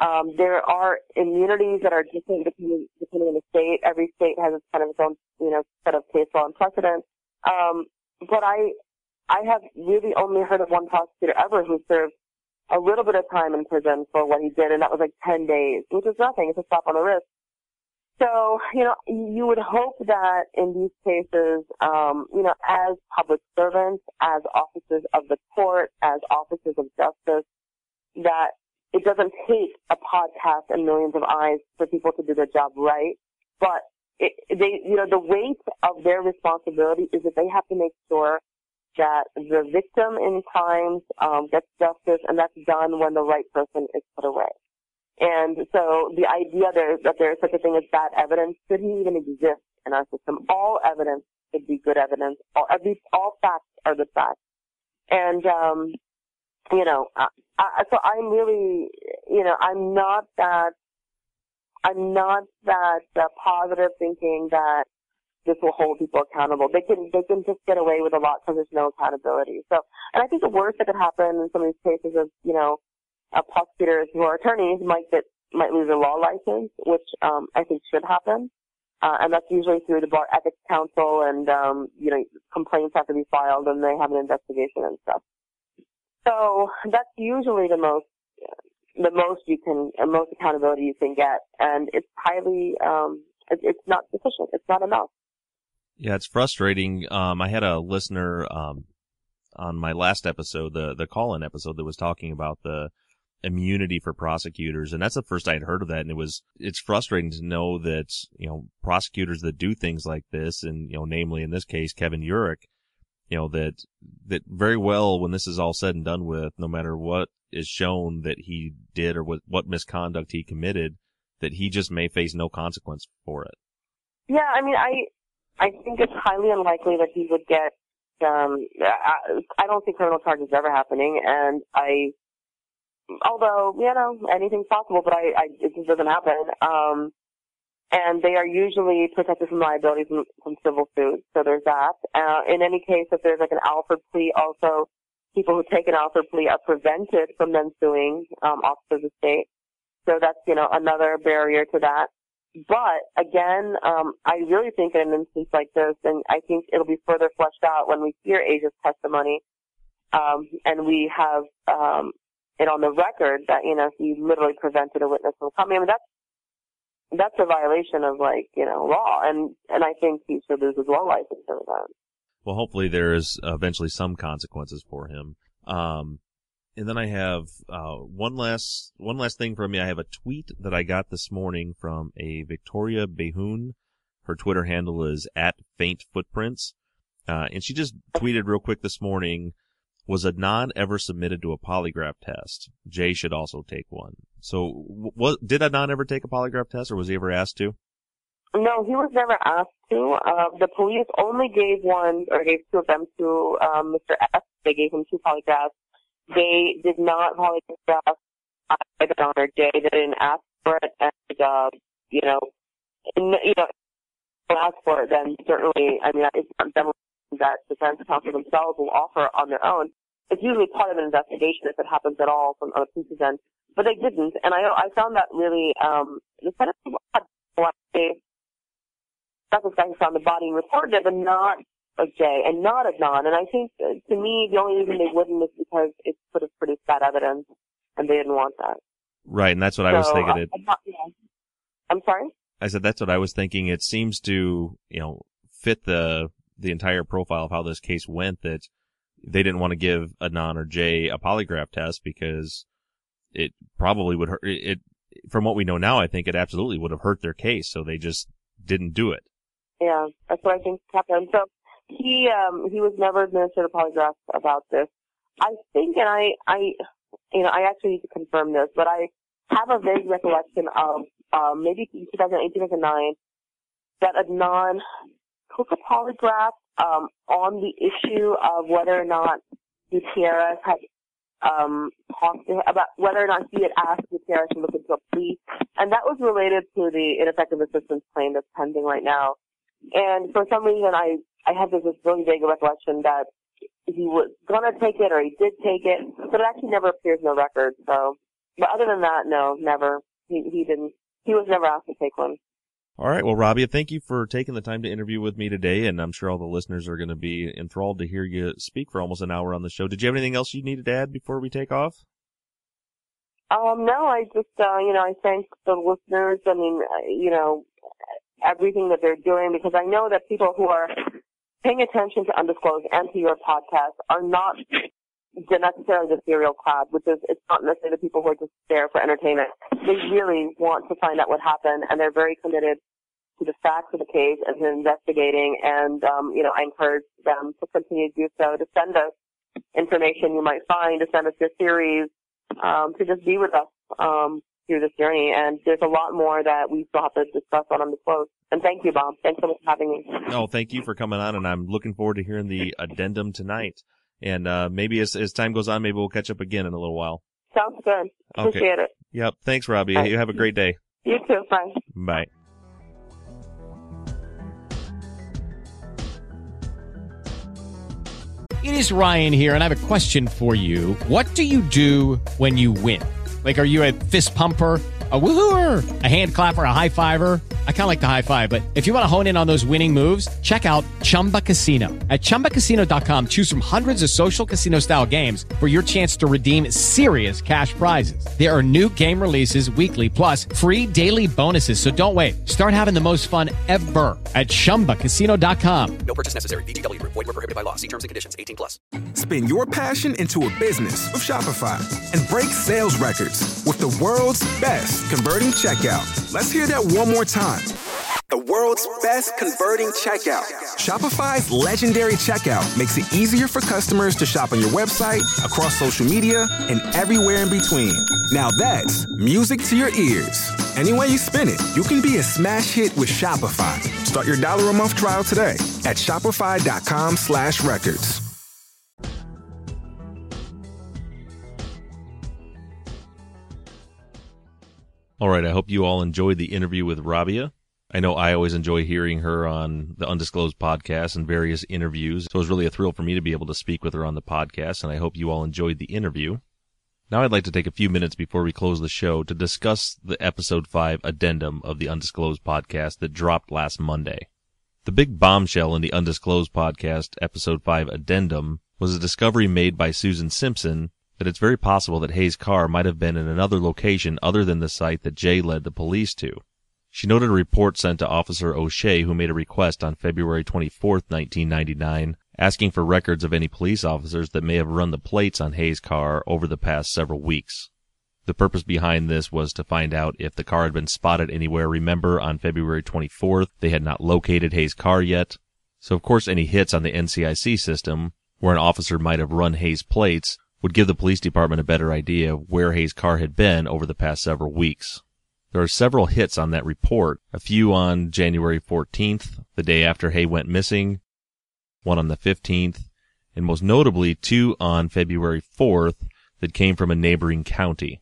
Um, there are immunities that are different depending, depending on the state. Every state has its kind of its own, you know, set of case law and precedent. Um, but I, I have really only heard of one prosecutor ever who served a little bit of time in prison for what he did, and that was like 10 days, which is nothing. It's a slap on the wrist. So, you know, you would hope that in these cases, um, you know, as public servants, as officers of the court, as officers of justice, that it doesn't take a podcast and millions of eyes for people to do their job right, but it, they, you know, the weight of their responsibility is that they have to make sure that the victim in crimes um, gets justice, and that's done when the right person is put away. And so the idea there that there is such a thing as bad evidence shouldn't even exist in our system. All evidence should be good evidence. All, at least all facts are the facts. And um, you know, I, I, so I'm really, you know, I'm not that, I'm not that uh, positive thinking that this will hold people accountable. They can, they can just get away with a lot because there's no accountability. So, and I think the worst that could happen in some of these cases is, you know, uh, prosecutors who are attorneys might get, might lose their law license, which, um, I think should happen. Uh, and that's usually through the bar ethics council and, um, you know, complaints have to be filed and they have an investigation and stuff. So that's usually the most the most you can the most accountability you can get, and it's highly um, it, it's not sufficient. It's not enough. Yeah, it's frustrating. Um, I had a listener um, on my last episode, the the call-in episode, that was talking about the immunity for prosecutors, and that's the first I had heard of that. And it was it's frustrating to know that you know prosecutors that do things like this, and you know, namely in this case, Kevin Urick, you know, that, that very well, when this is all said and done with, no matter what is shown that he did or what, what misconduct he committed, that he just may face no consequence for it. Yeah, I mean, I, I think it's highly unlikely that he would get, um, I, I don't think criminal charges ever happening, and I, although, you know, anything's possible, but I, I, it just doesn't happen. Um, and they are usually protected from liability from, from civil suits. So there's that. Uh, in any case, if there's like an Alford plea, also people who take an Alford plea are prevented from then suing um, officers of the state. So that's you know another barrier to that. But again, um, I really think in an instance like this, and I think it'll be further fleshed out when we hear Asia's testimony, um, and we have um, it on the record that you know he literally prevented a witness from coming. I mean that's that's a violation of like you know law, and and I think he should lose his law license for that. Well, hopefully there is eventually some consequences for him. Um, and then I have uh, one last one last thing from me. I have a tweet that I got this morning from a Victoria Behun. Her Twitter handle is at Faint Footprints, uh, and she just tweeted real quick this morning was Adnan ever submitted to a polygraph test? Jay should also take one. So, what did Adnan ever take a polygraph test, or was he ever asked to? No, he was never asked to. Uh, the police only gave one, or gave two of them to um, Mr. S. They gave him two polygraphs. They did not polygraph Adnan or Jay. They didn't ask for it, and uh, you know, you know, ask for it, then certainly, I mean, it's not that defense counsel themselves will offer on their own. It's usually part of an investigation if it happens at all from other police's end, but they didn't, and I I found that really um it's kind of odd. That's this guy who found the body and reported it, but not a Jay and not Adnan. And I think uh, to me the only reason they wouldn't is because it sort of produced bad evidence, and they didn't want that. Right, and that's what so, I was thinking. Uh, it. I'm, not, yeah. I'm sorry. I said that's what I was thinking. It seems to you know fit the the entire profile of how this case went that they didn't want to give Adnan or Jay a polygraph test because it probably would hurt it, from what we know now, I think it absolutely would have hurt their case. So they just didn't do it. Yeah, that's what I think happened. So he, um, he was never administered a polygraph about this. I think, and I, I, you know, I actually need to confirm this, but I have a vague recollection of, um, maybe 2008, 2009, that Adnan took a polygraph um, on the issue of whether or not Gutierrez had um, talked to him about whether or not he had asked Gutierrez to look into a plea, and that was related to the ineffective assistance claim that's pending right now. And for some reason, I I have this really vague recollection that he was gonna take it or he did take it, but it actually never appears in the record. So, but other than that, no, never. He he didn't. He was never asked to take one. All right. Well, Robbie, thank you for taking the time to interview with me today, and I'm sure all the listeners are going to be enthralled to hear you speak for almost an hour on the show. Did you have anything else you needed to add before we take off? Um, no, I just, uh, you know, I thank the listeners. I mean, uh, you know, everything that they're doing because I know that people who are paying attention to Undisclosed and to your podcast are not necessarily the serial crowd, which is it's not necessarily the people who are just there for entertainment. They really want to find out what happened, and they're very committed to the facts of the case and to investigating. And um, you know, I encourage them to continue to do so. To send us information you might find, to send us your theories, um, to just be with us um, through this journey. And there's a lot more that we still have to discuss on Undisclosed. And thank you, Bob. Thanks so much for having me. No, thank you for coming on, and I'm looking forward to hearing the addendum tonight. And uh, maybe as, as time goes on, maybe we'll catch up again in a little while. Sounds good. Appreciate okay. it. Yep. Thanks, Robbie. Bye. You have a great day. You too. Bye. Bye. It is Ryan here, and I have a question for you. What do you do when you win? Like, are you a fist pumper? A woohooer, a hand clapper, a high fiver. I kind of like the high five, but if you want to hone in on those winning moves, check out Chumba Casino. At ChumbaCasino.com, choose from hundreds of social casino style games for your chance to redeem serious cash prizes. There are new game releases weekly, plus free daily bonuses. So don't wait. Start having the most fun ever at ChumbaCasino.com. No purchase necessary. VGW. Void were prohibited by law. See terms and conditions. 18 plus. Spin your passion into a business with Shopify and break sales records with the world's best converting checkout. Let's hear that one more time. The world's best converting checkout. Shopify's legendary checkout makes it easier for customers to shop on your website, across social media, and everywhere in between. Now that's music to your ears. Any way you spin it, you can be a smash hit with Shopify. Start your dollar a month trial today at shopify.com slash records. All right. I hope you all enjoyed the interview with Rabia. I know I always enjoy hearing her on the Undisclosed podcast and various interviews. So it was really a thrill for me to be able to speak with her on the podcast, and I hope you all enjoyed the interview. Now I'd like to take a few minutes before we close the show to discuss the episode 5 addendum of the Undisclosed podcast that dropped last Monday. The big bombshell in the Undisclosed podcast episode 5 addendum was a discovery made by Susan Simpson that it's very possible that Hae's car might have been in another location other than the site that Jay led the police to. She noted a report sent to Officer O'Shea who made a request on February 24, 1999, asking for records of any police officers that may have run the plates on Hae's car over the past several weeks. The purpose behind this was to find out if the car had been spotted anywhere. Remember, on February 24th, they had not located Hae's car yet. So of course any hits on the NCIC system, where an officer might have run Hae's plates, would give the police department a better idea of where Hae's car had been over the past several weeks. There are several hits on that report, a few on January 14th, the day after Hae went missing, one on the 15th, and most notably two on February 4th that came from a neighboring county.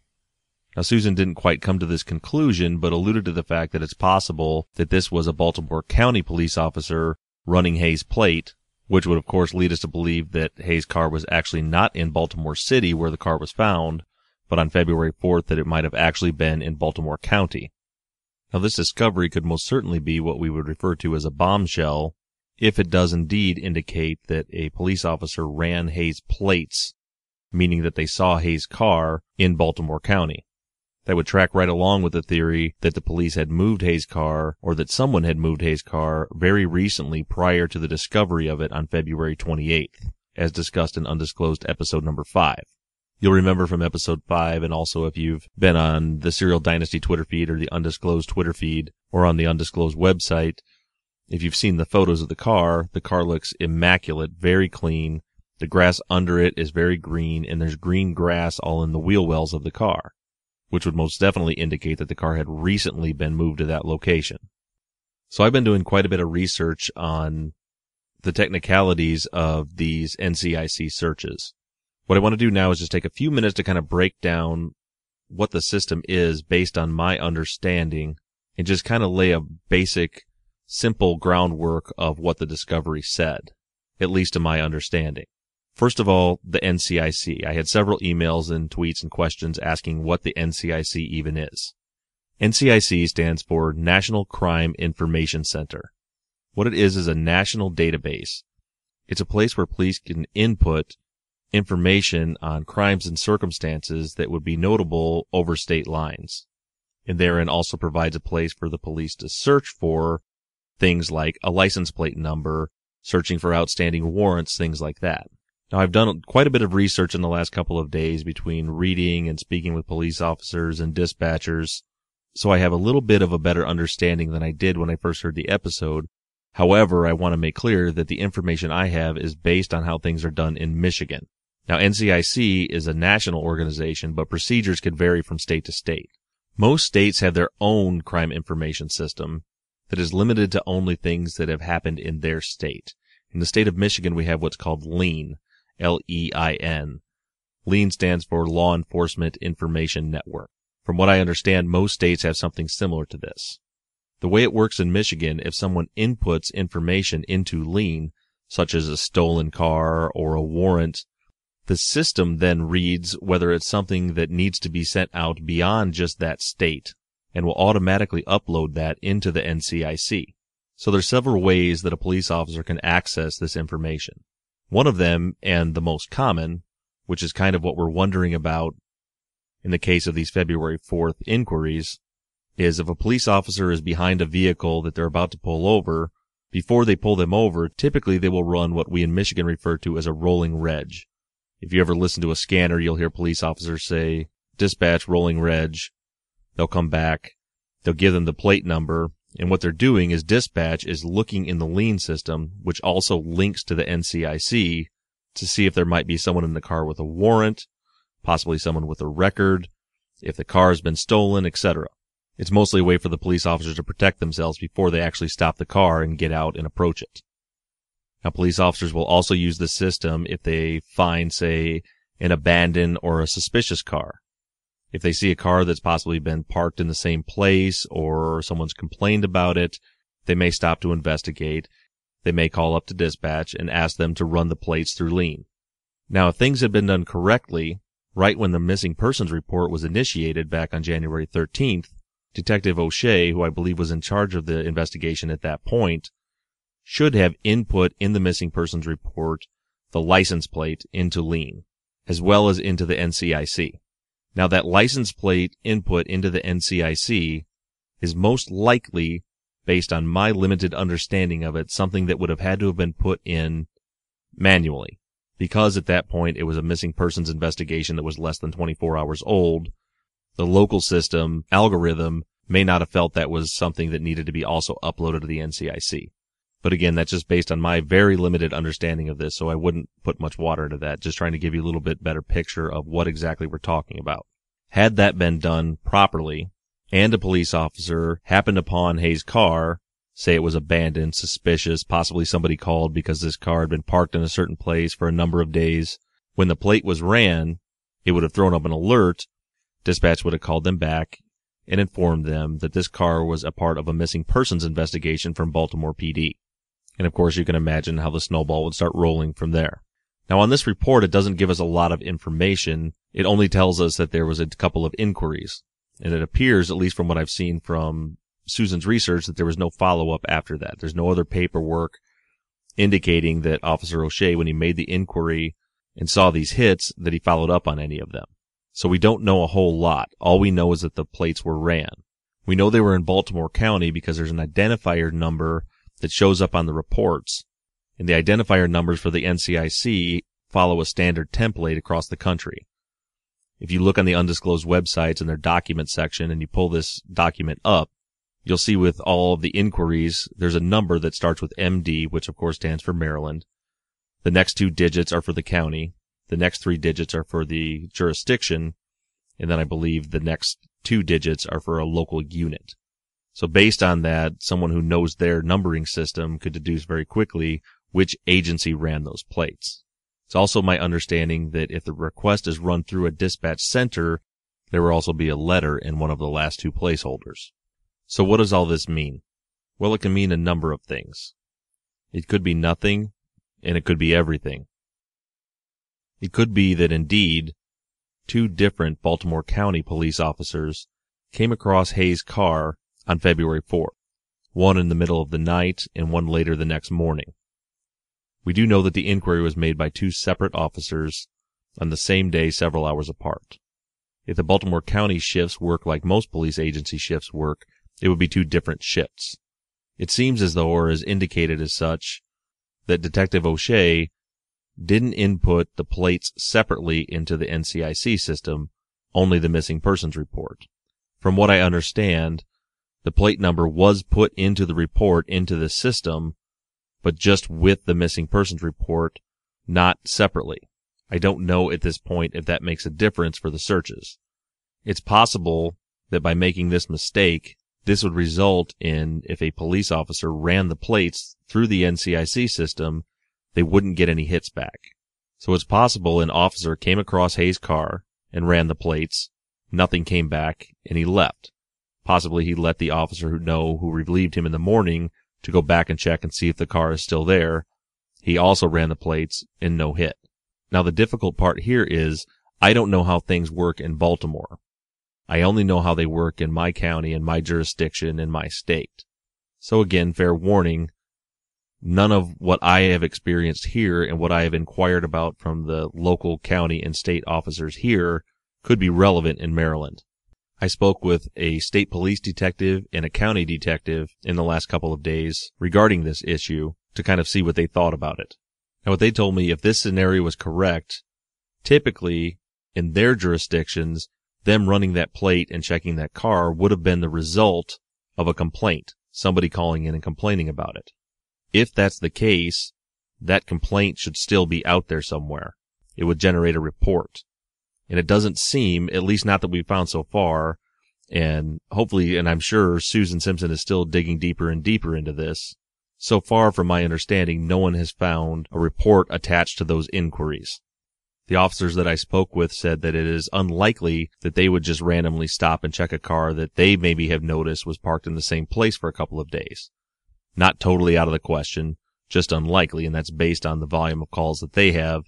Now Susan didn't quite come to this conclusion, but alluded to the fact that it's possible that this was a Baltimore County police officer running Hae's plate, which would of course lead us to believe that Hae's car was actually not in Baltimore City where the car was found, but on February 4th that it might have actually been in Baltimore County. Now this discovery could most certainly be what we would refer to as a bombshell if it does indeed indicate that a police officer ran Hae's plates, meaning that they saw Hae's car in Baltimore County. That would track right along with the theory that the police had moved Hae's car or that someone had moved Hae's car very recently prior to the discovery of it on February 28th, as discussed in undisclosed episode number 5. You'll remember from episode 5 and also if you've been on the Serial Dynasty Twitter feed or the undisclosed Twitter feed or on the undisclosed website, if you've seen the photos of the car, the car looks immaculate, very clean. The grass under it is very green and there's green grass all in the wheel wells of the car, which would most definitely indicate that the car had recently been moved to that location. So I've been doing quite a bit of research on the technicalities of these NCIC searches. What I want to do now is just take a few minutes to kind of break down what the system is based on my understanding and just kind of lay a basic, simple groundwork of what the discovery said, at least to my understanding. First of all, the NCIC. I had several emails and tweets and questions asking what the NCIC even is. NCIC stands for National Crime Information Center. What it is is a national database. It's a place where police can input information on crimes and circumstances that would be notable over state lines. And therein also provides a place for the police to search for things like a license plate number, searching for outstanding warrants, things like that. Now, I've done quite a bit of research in the last couple of days between reading and speaking with police officers and dispatchers, so I have a little bit of a better understanding than I did when I first heard the episode However, I want to make clear that the information I have is based on how things are done in Michigan. Now, NCIC is a national organization, but procedures can vary from state to state. Most states have their own crime information system that is limited to only things that have happened in their state. In the state of Michigan, we have what's called LEIN, L-E-I-N. LEIN stands for Law Enforcement Information Network. From what I understand, most states have something similar to this. The way it works in Michigan, if someone inputs information into LEIN, such as a stolen car or a warrant, the system then reads whether it's something that needs to be sent out beyond just that state and will automatically upload that into the NCIC. So there's several ways that a police officer can access this information. One of them, and the most common, which is kind of what we're wondering about in the case of these February 4th inquiries, is if a police officer is behind a vehicle that they're about to pull over, before they pull them over, typically they will run what we in Michigan refer to as a rolling reg. If you ever listen to a scanner, you'll hear police officers say, dispatch rolling reg. They'll come back. They'll give them the plate number. And what they're doing is dispatch is looking in the LEIN system, which also links to the NCIC to see if there might be someone in the car with a warrant, possibly someone with a record, if the car has been stolen, etc. It's mostly a way for the police officers to protect themselves before they actually stop the car and get out and approach it. Now, police officers will also use the system if they find, say, an abandoned or a suspicious car. If they see a car that's possibly been parked in the same place or someone's complained about it, they may stop to investigate. They may call up to dispatch and ask them to run the plates through LEIN. Now, if things had been done correctly, right when the missing persons report was initiated back on January 13th, Detective O'Shea, who I believe was in charge of the investigation at that point, should have input in the missing persons report the license plate into LEIN, as well as into the NCIC. Now that license plate input into the NCIC is most likely, based on my limited understanding of it, something that would have had to have been put in manually. Because at that point it was a missing persons investigation that was less than 24 hours old, the local system algorithm may not have felt that was something that needed to be also uploaded to the NCIC. But again, that's just based on my very limited understanding of this, so I wouldn't put much water into that, just trying to give you a little bit better picture of what exactly we're talking about. Had that been done properly, and a police officer happened upon Hae's car, say it was abandoned, suspicious, possibly somebody called because this car had been parked in a certain place for a number of days, when the plate was ran, it would have thrown up an alert Dispatch would have called them back and informed them that this car was a part of a missing persons investigation from Baltimore PD. And of course, you can imagine how the snowball would start rolling from there. Now, on this report, it doesn't give us a lot of information. It only tells us that there was a couple of inquiries. And it appears, at least from what I've seen from Susan's research, that there was no follow up after that. There's no other paperwork indicating that Officer O'Shea, when he made the inquiry and saw these hits, that he followed up on any of them. So we don't know a whole lot. All we know is that the plates were ran. We know they were in Baltimore County because there's an identifier number that shows up on the reports. And the identifier numbers for the NCIC follow a standard template across the country. If you look on the undisclosed websites in their document section and you pull this document up, you'll see with all of the inquiries, there's a number that starts with MD, which of course stands for Maryland. The next two digits are for the county. The next three digits are for the jurisdiction. And then I believe the next two digits are for a local unit. So based on that, someone who knows their numbering system could deduce very quickly which agency ran those plates. It's also my understanding that if the request is run through a dispatch center, there will also be a letter in one of the last two placeholders. So what does all this mean? Well, it can mean a number of things. It could be nothing, and it could be everything. It could be that indeed, two different Baltimore County police officers came across Hae's car on February 4th, one in the middle of the night and one later the next morning. We do know that the inquiry was made by two separate officers on the same day several hours apart. If the Baltimore County shifts work like most police agency shifts work, it would be two different shifts. It seems as though, or is indicated as such, that Detective O'Shea didn't input the plates separately into the NCIC system, only the missing persons report. From what I understand, the plate number was put into the report into the system, but just with the missing persons report, not separately. I don't know at this point if that makes a difference for the searches. It's possible that by making this mistake, this would result in if a police officer ran the plates through the NCIC system, they wouldn't get any hits back. So it's possible an officer came across Hae's car and ran the plates, nothing came back, and he left. Possibly he let the officer who know who relieved him in the morning to go back and check and see if the car is still there. He also ran the plates and no hit. Now the difficult part here is I don't know how things work in Baltimore. I only know how they work in my county and my jurisdiction in my state. So again, fair warning, none of what I have experienced here and what I have inquired about from the local county and state officers here could be relevant in Maryland. I spoke with a state police detective and a county detective in the last couple of days regarding this issue to kind of see what they thought about it. Now what they told me, if this scenario was correct, typically in their jurisdictions, them running that plate and checking that car would have been the result of a complaint, somebody calling in and complaining about it. If that's the case, that complaint should still be out there somewhere. It would generate a report. And it doesn't seem, at least not that we've found so far, and hopefully, and I'm sure Susan Simpson is still digging deeper and deeper into this. So far, from my understanding, no one has found a report attached to those inquiries. The officers that I spoke with said that it is unlikely that they would just randomly stop and check a car that they maybe have noticed was parked in the same place for a couple of days. Not totally out of the question, just unlikely, and that's based on the volume of calls that they have.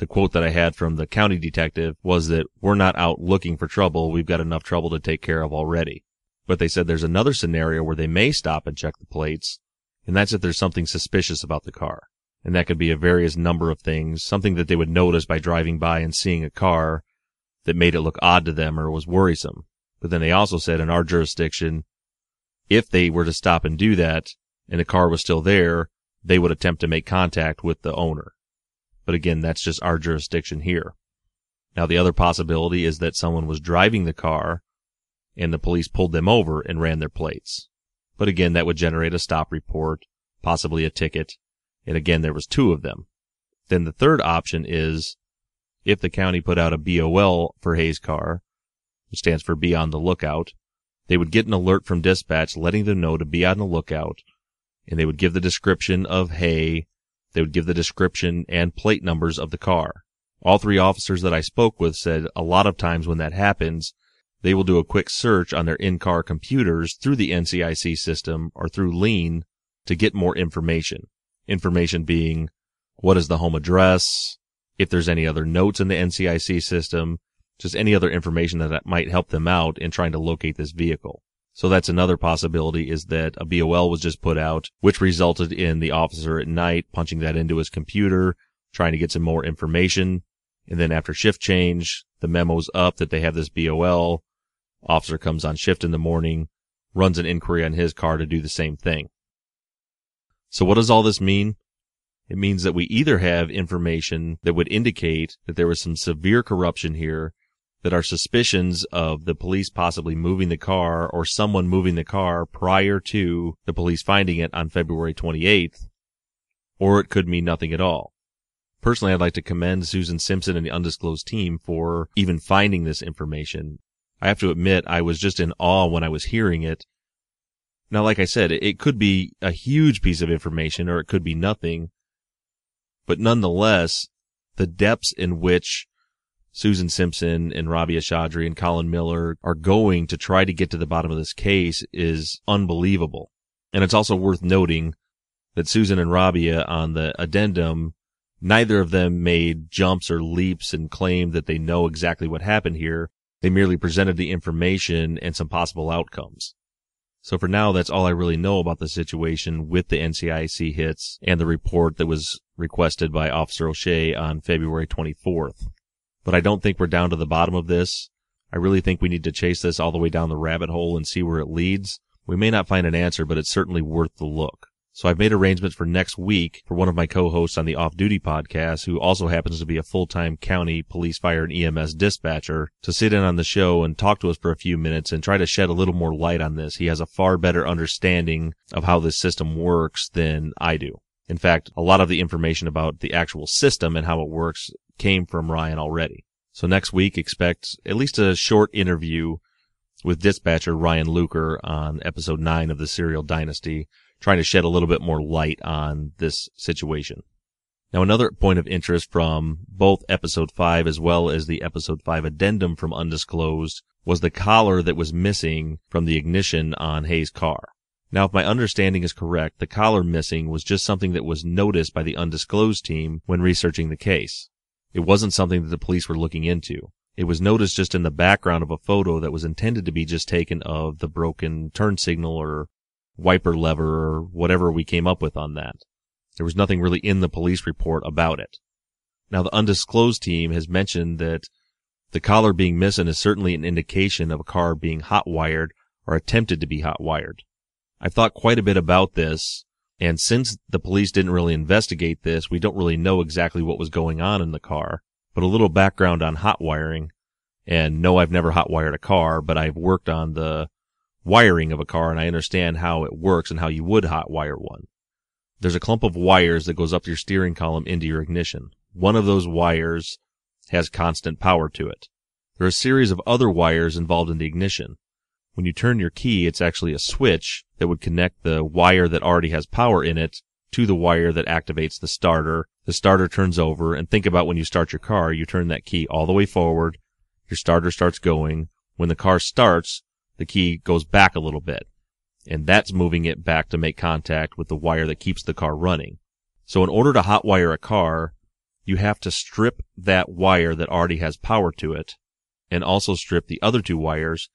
The quote that I had from the county detective was that we're not out looking for trouble, we've got enough trouble to take care of already. But they said there's another scenario where they may stop and check the plates, and that's if there's something suspicious about the car. And that could be a various number of things, something that they would notice by driving by and seeing a car that made it look odd to them or was worrisome. But then they also said in our jurisdiction, if they were to stop and do that and the car was still there, they would attempt to make contact with the owner. But again, that's just our jurisdiction here. Now the other possibility is that someone was driving the car and the police pulled them over and ran their plates. But again, that would generate a stop report, possibly a ticket, and again, there was two of them. Then the third option is if the county put out a BOL for Hae's car, which stands for be on the lookout, they would get an alert from dispatch letting them know to be on the lookout, and they would give the description of Hae, they would give the description and plate numbers of the car. All three officers that I spoke with said a lot of times when that happens, they will do a quick search on their in-car computers through the NCIC system or through LEIN to get more information information being what is the home address, if there's any other notes in the NCIC system, just any other information that might help them out in trying to locate this vehicle. So that's another possibility is that a BOL was just put out, which resulted in the officer at night punching that into his computer, trying to get some more information. And then after shift change, the memo's up that they have this BOL. Officer comes on shift in the morning, runs an inquiry on his car to do the same thing. So what does all this mean? It means that we either have information that would indicate that there was some severe corruption here, that our suspicions of the police possibly moving the car or someone moving the car prior to the police finding it on February 28th, or it could mean nothing at all. Personally, I'd like to commend Susan Simpson and the undisclosed team for even finding this information. I have to admit, I was just in awe when I was hearing it Now, like I said, it could be a huge piece of information or it could be nothing. But nonetheless, the depths in which Susan Simpson and Rabia Chaudry and Colin Miller are going to try to get to the bottom of this case is unbelievable. And it's also worth noting that Susan and Rabia on the addendum, neither of them made jumps or leaps and claimed that they know exactly what happened here. They merely presented the information and some possible outcomes. So for now, that's all I really know about the situation with the NCIC hits and the report that was requested by Officer O'Shea on February 24th. But I don't think we're down to the bottom of this. I really think we need to chase this all the way down the rabbit hole and see where it leads. We may not find an answer, but it's certainly worth the look. So I've made arrangements for next week for one of my co-hosts on the Off Duty podcast, who also happens to be a full-time county police, fire, and EMS dispatcher, to sit in on the show and talk to us for a few minutes and try to shed a little more light on this. He has a far better understanding of how this system works than I do. In fact, a lot of the information about the actual system and how it works came from Ryan already. So next week, expect at least a short interview with dispatcher Ryan Luker on episode 9 of the Serial Dynasty trying to shed a little bit more light on this situation. Now, another point of interest from both episode 5 as well as the episode 5 addendum from Undisclosed was the collar that was missing from the ignition on Hae's car. Now, if my understanding is correct, the collar missing was just something that was noticed by the Undisclosed team when researching the case. It wasn't something that the police were looking into. It was noticed just in the background of a photo that was intended to be just taken of the broken turn signal or wiper lever or whatever we came up with on that. There was nothing really in the police report about it. Now the undisclosed team has mentioned that the collar being missing is certainly an indication of a car being hot wired or attempted to be hot wired. I've thought quite a bit about this, and since the police didn't really investigate this, we don't really know exactly what was going on in the car. But a little background on hot wiring, and no, I've never hot wired a car, but I've worked on the wiring of a car and I understand how it works and how you would hot wire one. There's a clump of wires that goes up your steering column into your ignition. One of those wires has constant power to it. There are a series of other wires involved in the ignition. When you turn your key, it's actually a switch that would connect the wire that already has power in it to the wire that activates the starter. The starter turns over and think about when you start your car, you turn that key all the way forward. Your starter starts going. When the car starts, the key goes back a little bit. And that's moving it back to make contact with the wire that keeps the car running. So in order to hotwire a car, you have to strip that wire that already has power to it and also strip the other two wires,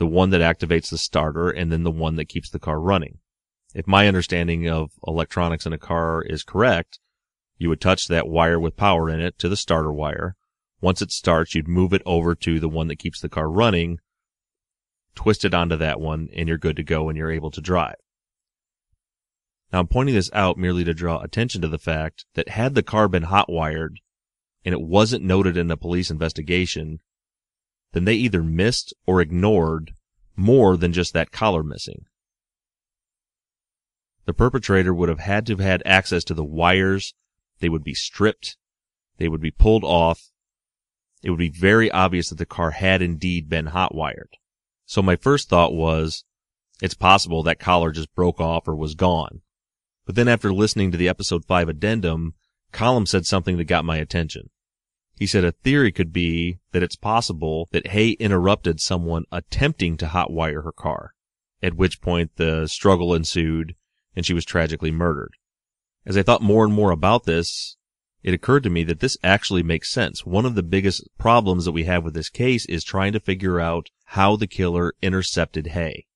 the one that activates the starter and then the one that keeps the car running. If my understanding of electronics in a car is correct, you would touch that wire with power in it to the starter wire. Once it starts, you'd move it over to the one that keeps the car running, twist it onto that one, and you're good to go and you're able to drive. Now I'm pointing this out merely to draw attention to the fact that had the car been hot wired and it wasn't noted in the police investigation, then they either missed or ignored more than just that collar missing. The perpetrator would have had to have had access to the wires. They would be stripped. They would be pulled off. It would be very obvious that the car had indeed been hot wired. So my first thought was, it's possible that collar just broke off or was gone. But then after listening to the episode 5 addendum, Colin said something that got my attention. He said a theory could be that it's possible that Hae interrupted someone attempting to hotwire her car, at which point the struggle ensued and she was tragically murdered. As I thought more and more about this, it occurred to me that this actually makes sense. One of the biggest problems that we have with this case is trying to figure out how the killer intercepted Hae.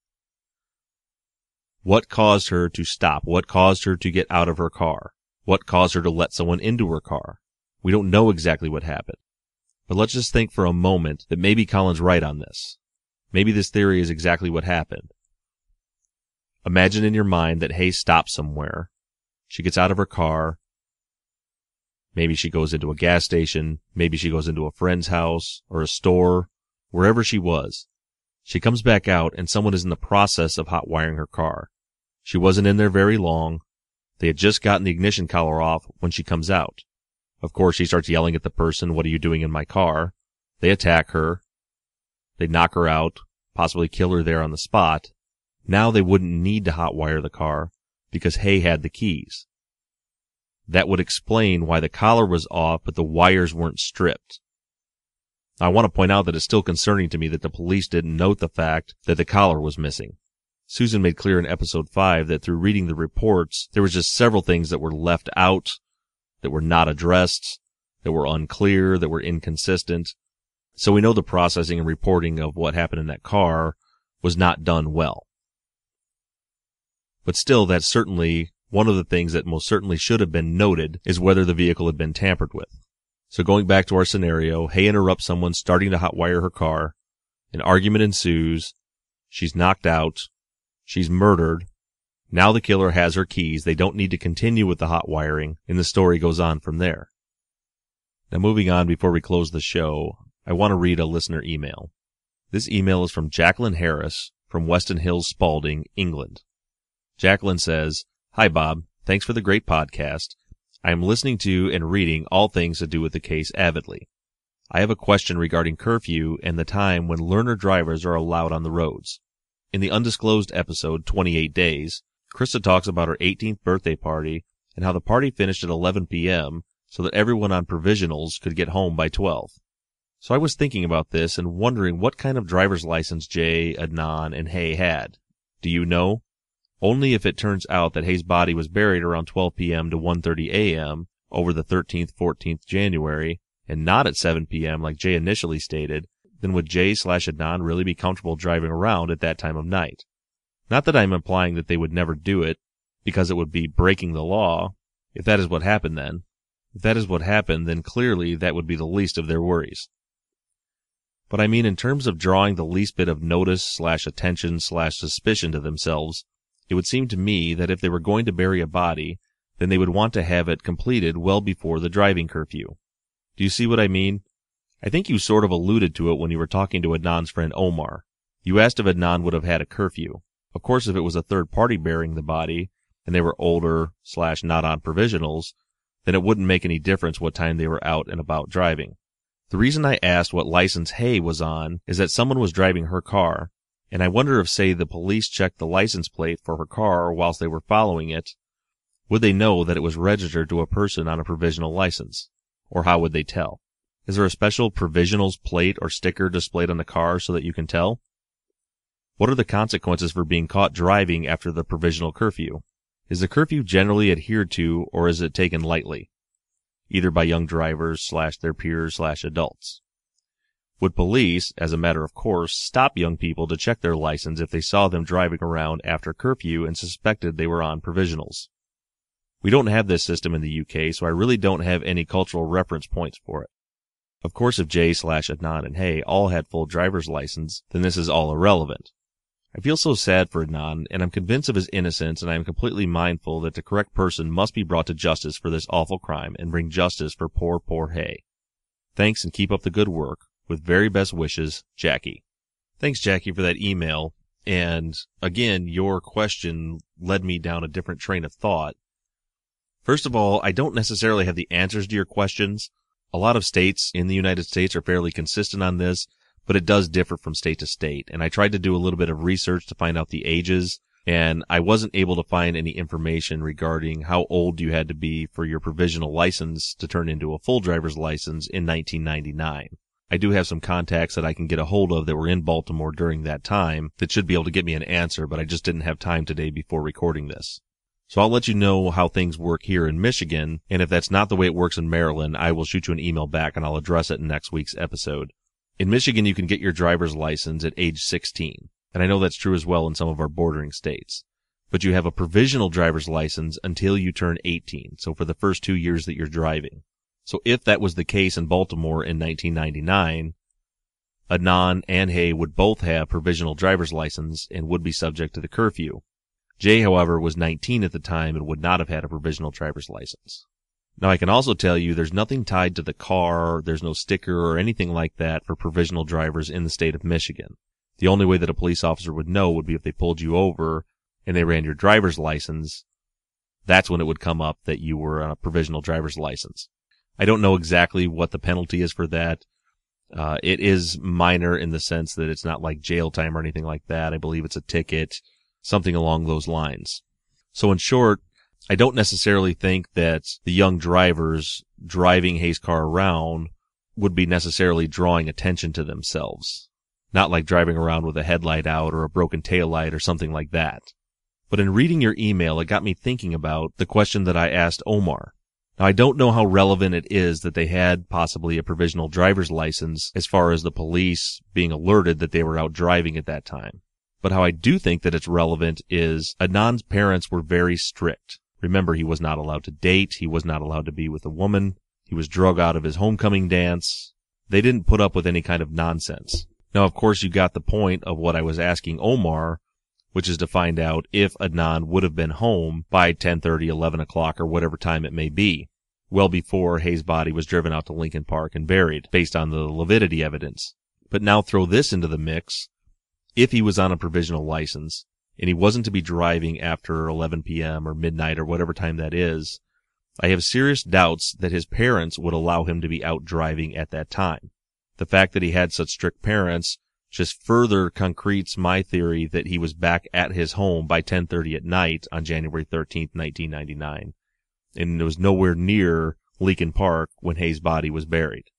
What caused her to stop? What caused her to get out of her car? What caused her to let someone into her car? We don't know exactly what happened. But let's just think for a moment that maybe Colin's right on this. Maybe this theory is exactly what happened. Imagine in your mind that Hae stops somewhere. She gets out of her car. Maybe she goes into a gas station. Maybe she goes into a friend's house or a store, wherever she was. She comes back out and someone is in the process of hot wiring her car. She wasn't in there very long. They had just gotten the ignition collar off when she comes out. Of course, she starts yelling at the person, what are you doing in my car? They attack her. They knock her out, possibly kill her there on the spot. Now they wouldn't need to hotwire the car because Hae had the keys. That would explain why the collar was off, but the wires weren't stripped. I want to point out that it's still concerning to me that the police didn't note the fact that the collar was missing. Susan made clear in episode 5 that through reading the reports, there was just several things that were left out, that were not addressed, that were unclear, that were inconsistent. So we know the processing and reporting of what happened in that car was not done well. But still, that's certainly one of the things that most certainly should have been noted is whether the vehicle had been tampered with. So going back to our scenario, Hae interrupts someone starting to hotwire her car. An argument ensues. She's knocked out. She's murdered. Now the killer has her keys. They don't need to continue with the hot wiring, and the story goes on from there. Now moving on before we close the show, I want to read a listener email. This email is from Jacqueline Harris from Weston Hills, Spalding, England. Jacqueline says, Hi Bob, thanks for the great podcast. I am listening to and reading all things to do with the case avidly. I have a question regarding curfew and the time when learner drivers are allowed on the roads. In the undisclosed episode 28 Days, Krista talks about her 18th birthday party and how the party finished at 11 p.m. so that everyone on provisionals could get home by 12. So I was thinking about this and wondering what kind of driver's license Jay, Adnan, and Hae had. Do you know? Only if it turns out that Hae's body was buried around 12 p.m. to 1.30 a.m. over the 13th, 14th January, and not at 7 p.m. like Jay initially stated, then would Jay slash Adnan really be comfortable driving around at that time of night? Not that I'm implying that they would never do it, because it would be breaking the law, if that is what happened then. If that is what happened, then clearly that would be the least of their worries. But I mean in terms of drawing the least bit of notice slash attention slash suspicion to themselves, it would seem to me that if they were going to bury a body, then they would want to have it completed well before the driving curfew. Do you see what I mean? I think you sort of alluded to it when you were talking to Adnan's friend Omar. You asked if Adnan would have had a curfew. Of course, if it was a third party burying the body, and they were older slash not on provisionals, then it wouldn't make any difference what time they were out and about driving. The reason I asked what license Hae was on is that someone was driving her car, and I wonder if, say, the police checked the license plate for her car whilst they were following it, would they know that it was registered to a person on a provisional license? Or how would they tell? Is there a special provisionals plate or sticker displayed on the car so that you can tell? What are the consequences for being caught driving after the provisional curfew? Is the curfew generally adhered to or is it taken lightly? Either by young drivers slash their peers slash adults. Would police, as a matter of course, stop young people to check their license if they saw them driving around after curfew and suspected they were on provisionals? We don't have this system in the UK, so I really don't have any cultural reference points for it. Of course, if Jay slash Adnan and Hae all had full driver's license, then this is all irrelevant. I feel so sad for Adnan, and I'm convinced of his innocence, and I am completely mindful that the correct person must be brought to justice for this awful crime and bring justice for poor, poor Hae. Thanks and keep up the good work. With very best wishes, Jackie. Thanks, Jackie, for that email. And again, your question led me down a different train of thought. First of all, I don't necessarily have the answers to your questions. A lot of states in the United States are fairly consistent on this, but it does differ from state to state. And I tried to do a little bit of research to find out the ages, and I wasn't able to find any information regarding how old you had to be for your provisional license to turn into a full driver's license in 1999. I do have some contacts that I can get a hold of that were in Baltimore during that time that should be able to get me an answer, but I just didn't have time today before recording this. So I'll let you know how things work here in Michigan, and if that's not the way it works in Maryland, I will shoot you an email back and I'll address it in next week's episode. In Michigan, you can get your driver's license at age 16, and I know that's true as well in some of our bordering states. But you have a provisional driver's license until you turn 18, so for the first two years that you're driving. So if that was the case in Baltimore in 1999, Adnan and Hae would both have provisional driver's license and would be subject to the curfew. Jay, however, was 19 at the time and would not have had a provisional driver's license. Now I can also tell you there's nothing tied to the car, there's no sticker or anything like that for provisional drivers in the state of Michigan. The only way that a police officer would know would be if they pulled you over and they ran your driver's license. That's when it would come up that you were on a provisional driver's license. I don't know exactly what the penalty is for that. Uh, it is minor in the sense that it's not like jail time or anything like that. I believe it's a ticket. something along those lines. So in short, I don't necessarily think that the young drivers driving Hae's car around would be necessarily drawing attention to themselves. Not like driving around with a headlight out or a broken tail light or something like that. But in reading your email, it got me thinking about the question that I asked Omar. Now, I don't know how relevant it is that they had possibly a provisional driver's license as far as the police being alerted that they were out driving at that time. But how I do think that it's relevant is Adnan's parents were very strict. Remember, he was not allowed to date. He was not allowed to be with a woman. He was drug out of his homecoming dance. They didn't put up with any kind of nonsense. Now, of course, you got the point of what I was asking Omar, which is to find out if Adnan would have been home by 10:30, 11 o'clock, or whatever time it may be, well before Hae's body was driven out to Leakin Park and buried, based on the lividity evidence. But now throw this into the mix if he was on a provisional license and he wasn't to be driving after 11 p.m. or midnight or whatever time that is, I have serious doubts that his parents would allow him to be out driving at that time. The fact that he had such strict parents just further concretes my theory that he was back at his home by 10:30 at night on January 13th, 1999, and it was nowhere near Leakin Park when Hae's body was buried.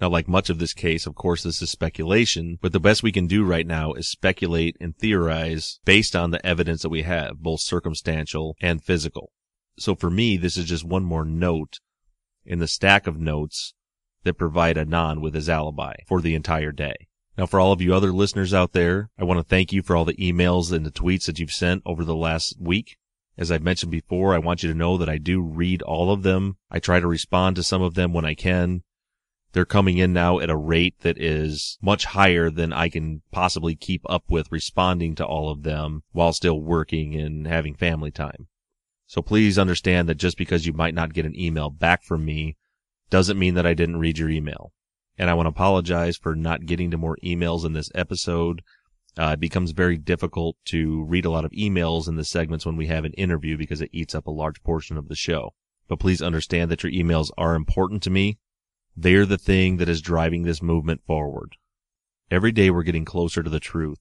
Now, like much of this case, of course, this is speculation, but the best we can do right now is speculate and theorize based on the evidence that we have, both circumstantial and physical. So for me, this is just one more note in the stack of notes that provide Adnan with his alibi for the entire day. Now, for all of you other listeners out there, I want to thank you for all the emails and the tweets that you've sent over the last week. As I've mentioned before, I want you to know that I do read all of them. I try to respond to some of them when I can. They're coming in now at a rate that is much higher than I can possibly keep up with responding to all of them while still working and having family time. So please understand that just because you might not get an email back from me doesn't mean that I didn't read your email. And I want to apologize for not getting to more emails in this episode. Uh, it becomes very difficult to read a lot of emails in the segments when we have an interview because it eats up a large portion of the show. But please understand that your emails are important to me they're the thing that is driving this movement forward. Every day we're getting closer to the truth.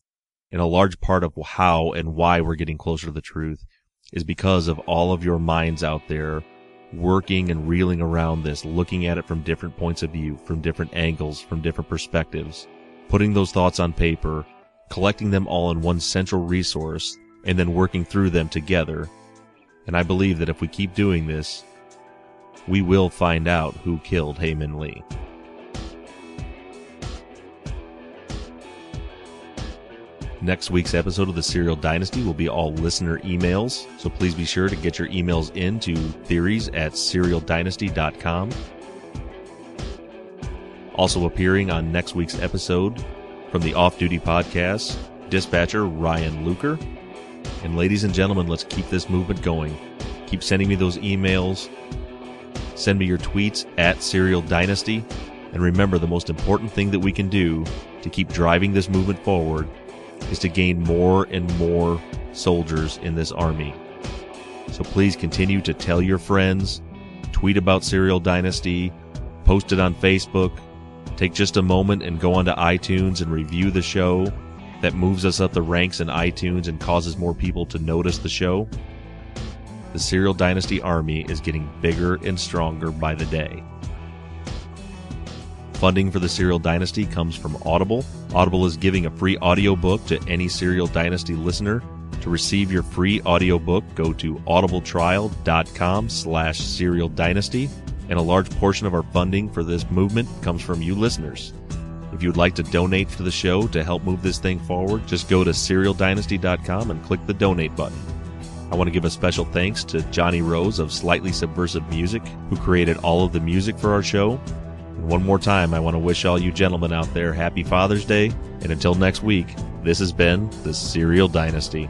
And a large part of how and why we're getting closer to the truth is because of all of your minds out there working and reeling around this, looking at it from different points of view, from different angles, from different perspectives, putting those thoughts on paper, collecting them all in one central resource, and then working through them together. And I believe that if we keep doing this, we will find out who killed Hae Min Lee. Next week's episode of the Serial Dynasty will be all listener emails, so please be sure to get your emails in to theories at serialdynasty.com. Also appearing on next week's episode from the Off Duty Podcast, dispatcher Ryan Luker. And ladies and gentlemen, let's keep this movement going. Keep sending me those emails. Send me your tweets at Serial Dynasty. And remember, the most important thing that we can do to keep driving this movement forward is to gain more and more soldiers in this army. So please continue to tell your friends, tweet about Serial Dynasty, post it on Facebook, take just a moment and go onto iTunes and review the show. That moves us up the ranks in iTunes and causes more people to notice the show the Serial Dynasty army is getting bigger and stronger by the day. Funding for the Serial Dynasty comes from Audible. Audible is giving a free audiobook to any Serial Dynasty listener. To receive your free audiobook, go to audibletrial.com slash serial dynasty, and a large portion of our funding for this movement comes from you listeners. If you would like to donate to the show to help move this thing forward, just go to serialdynasty.com and click the donate button. I want to give a special thanks to Johnny Rose of Slightly Subversive Music, who created all of the music for our show. And one more time, I want to wish all you gentlemen out there happy Father's Day. And until next week, this has been the Serial Dynasty.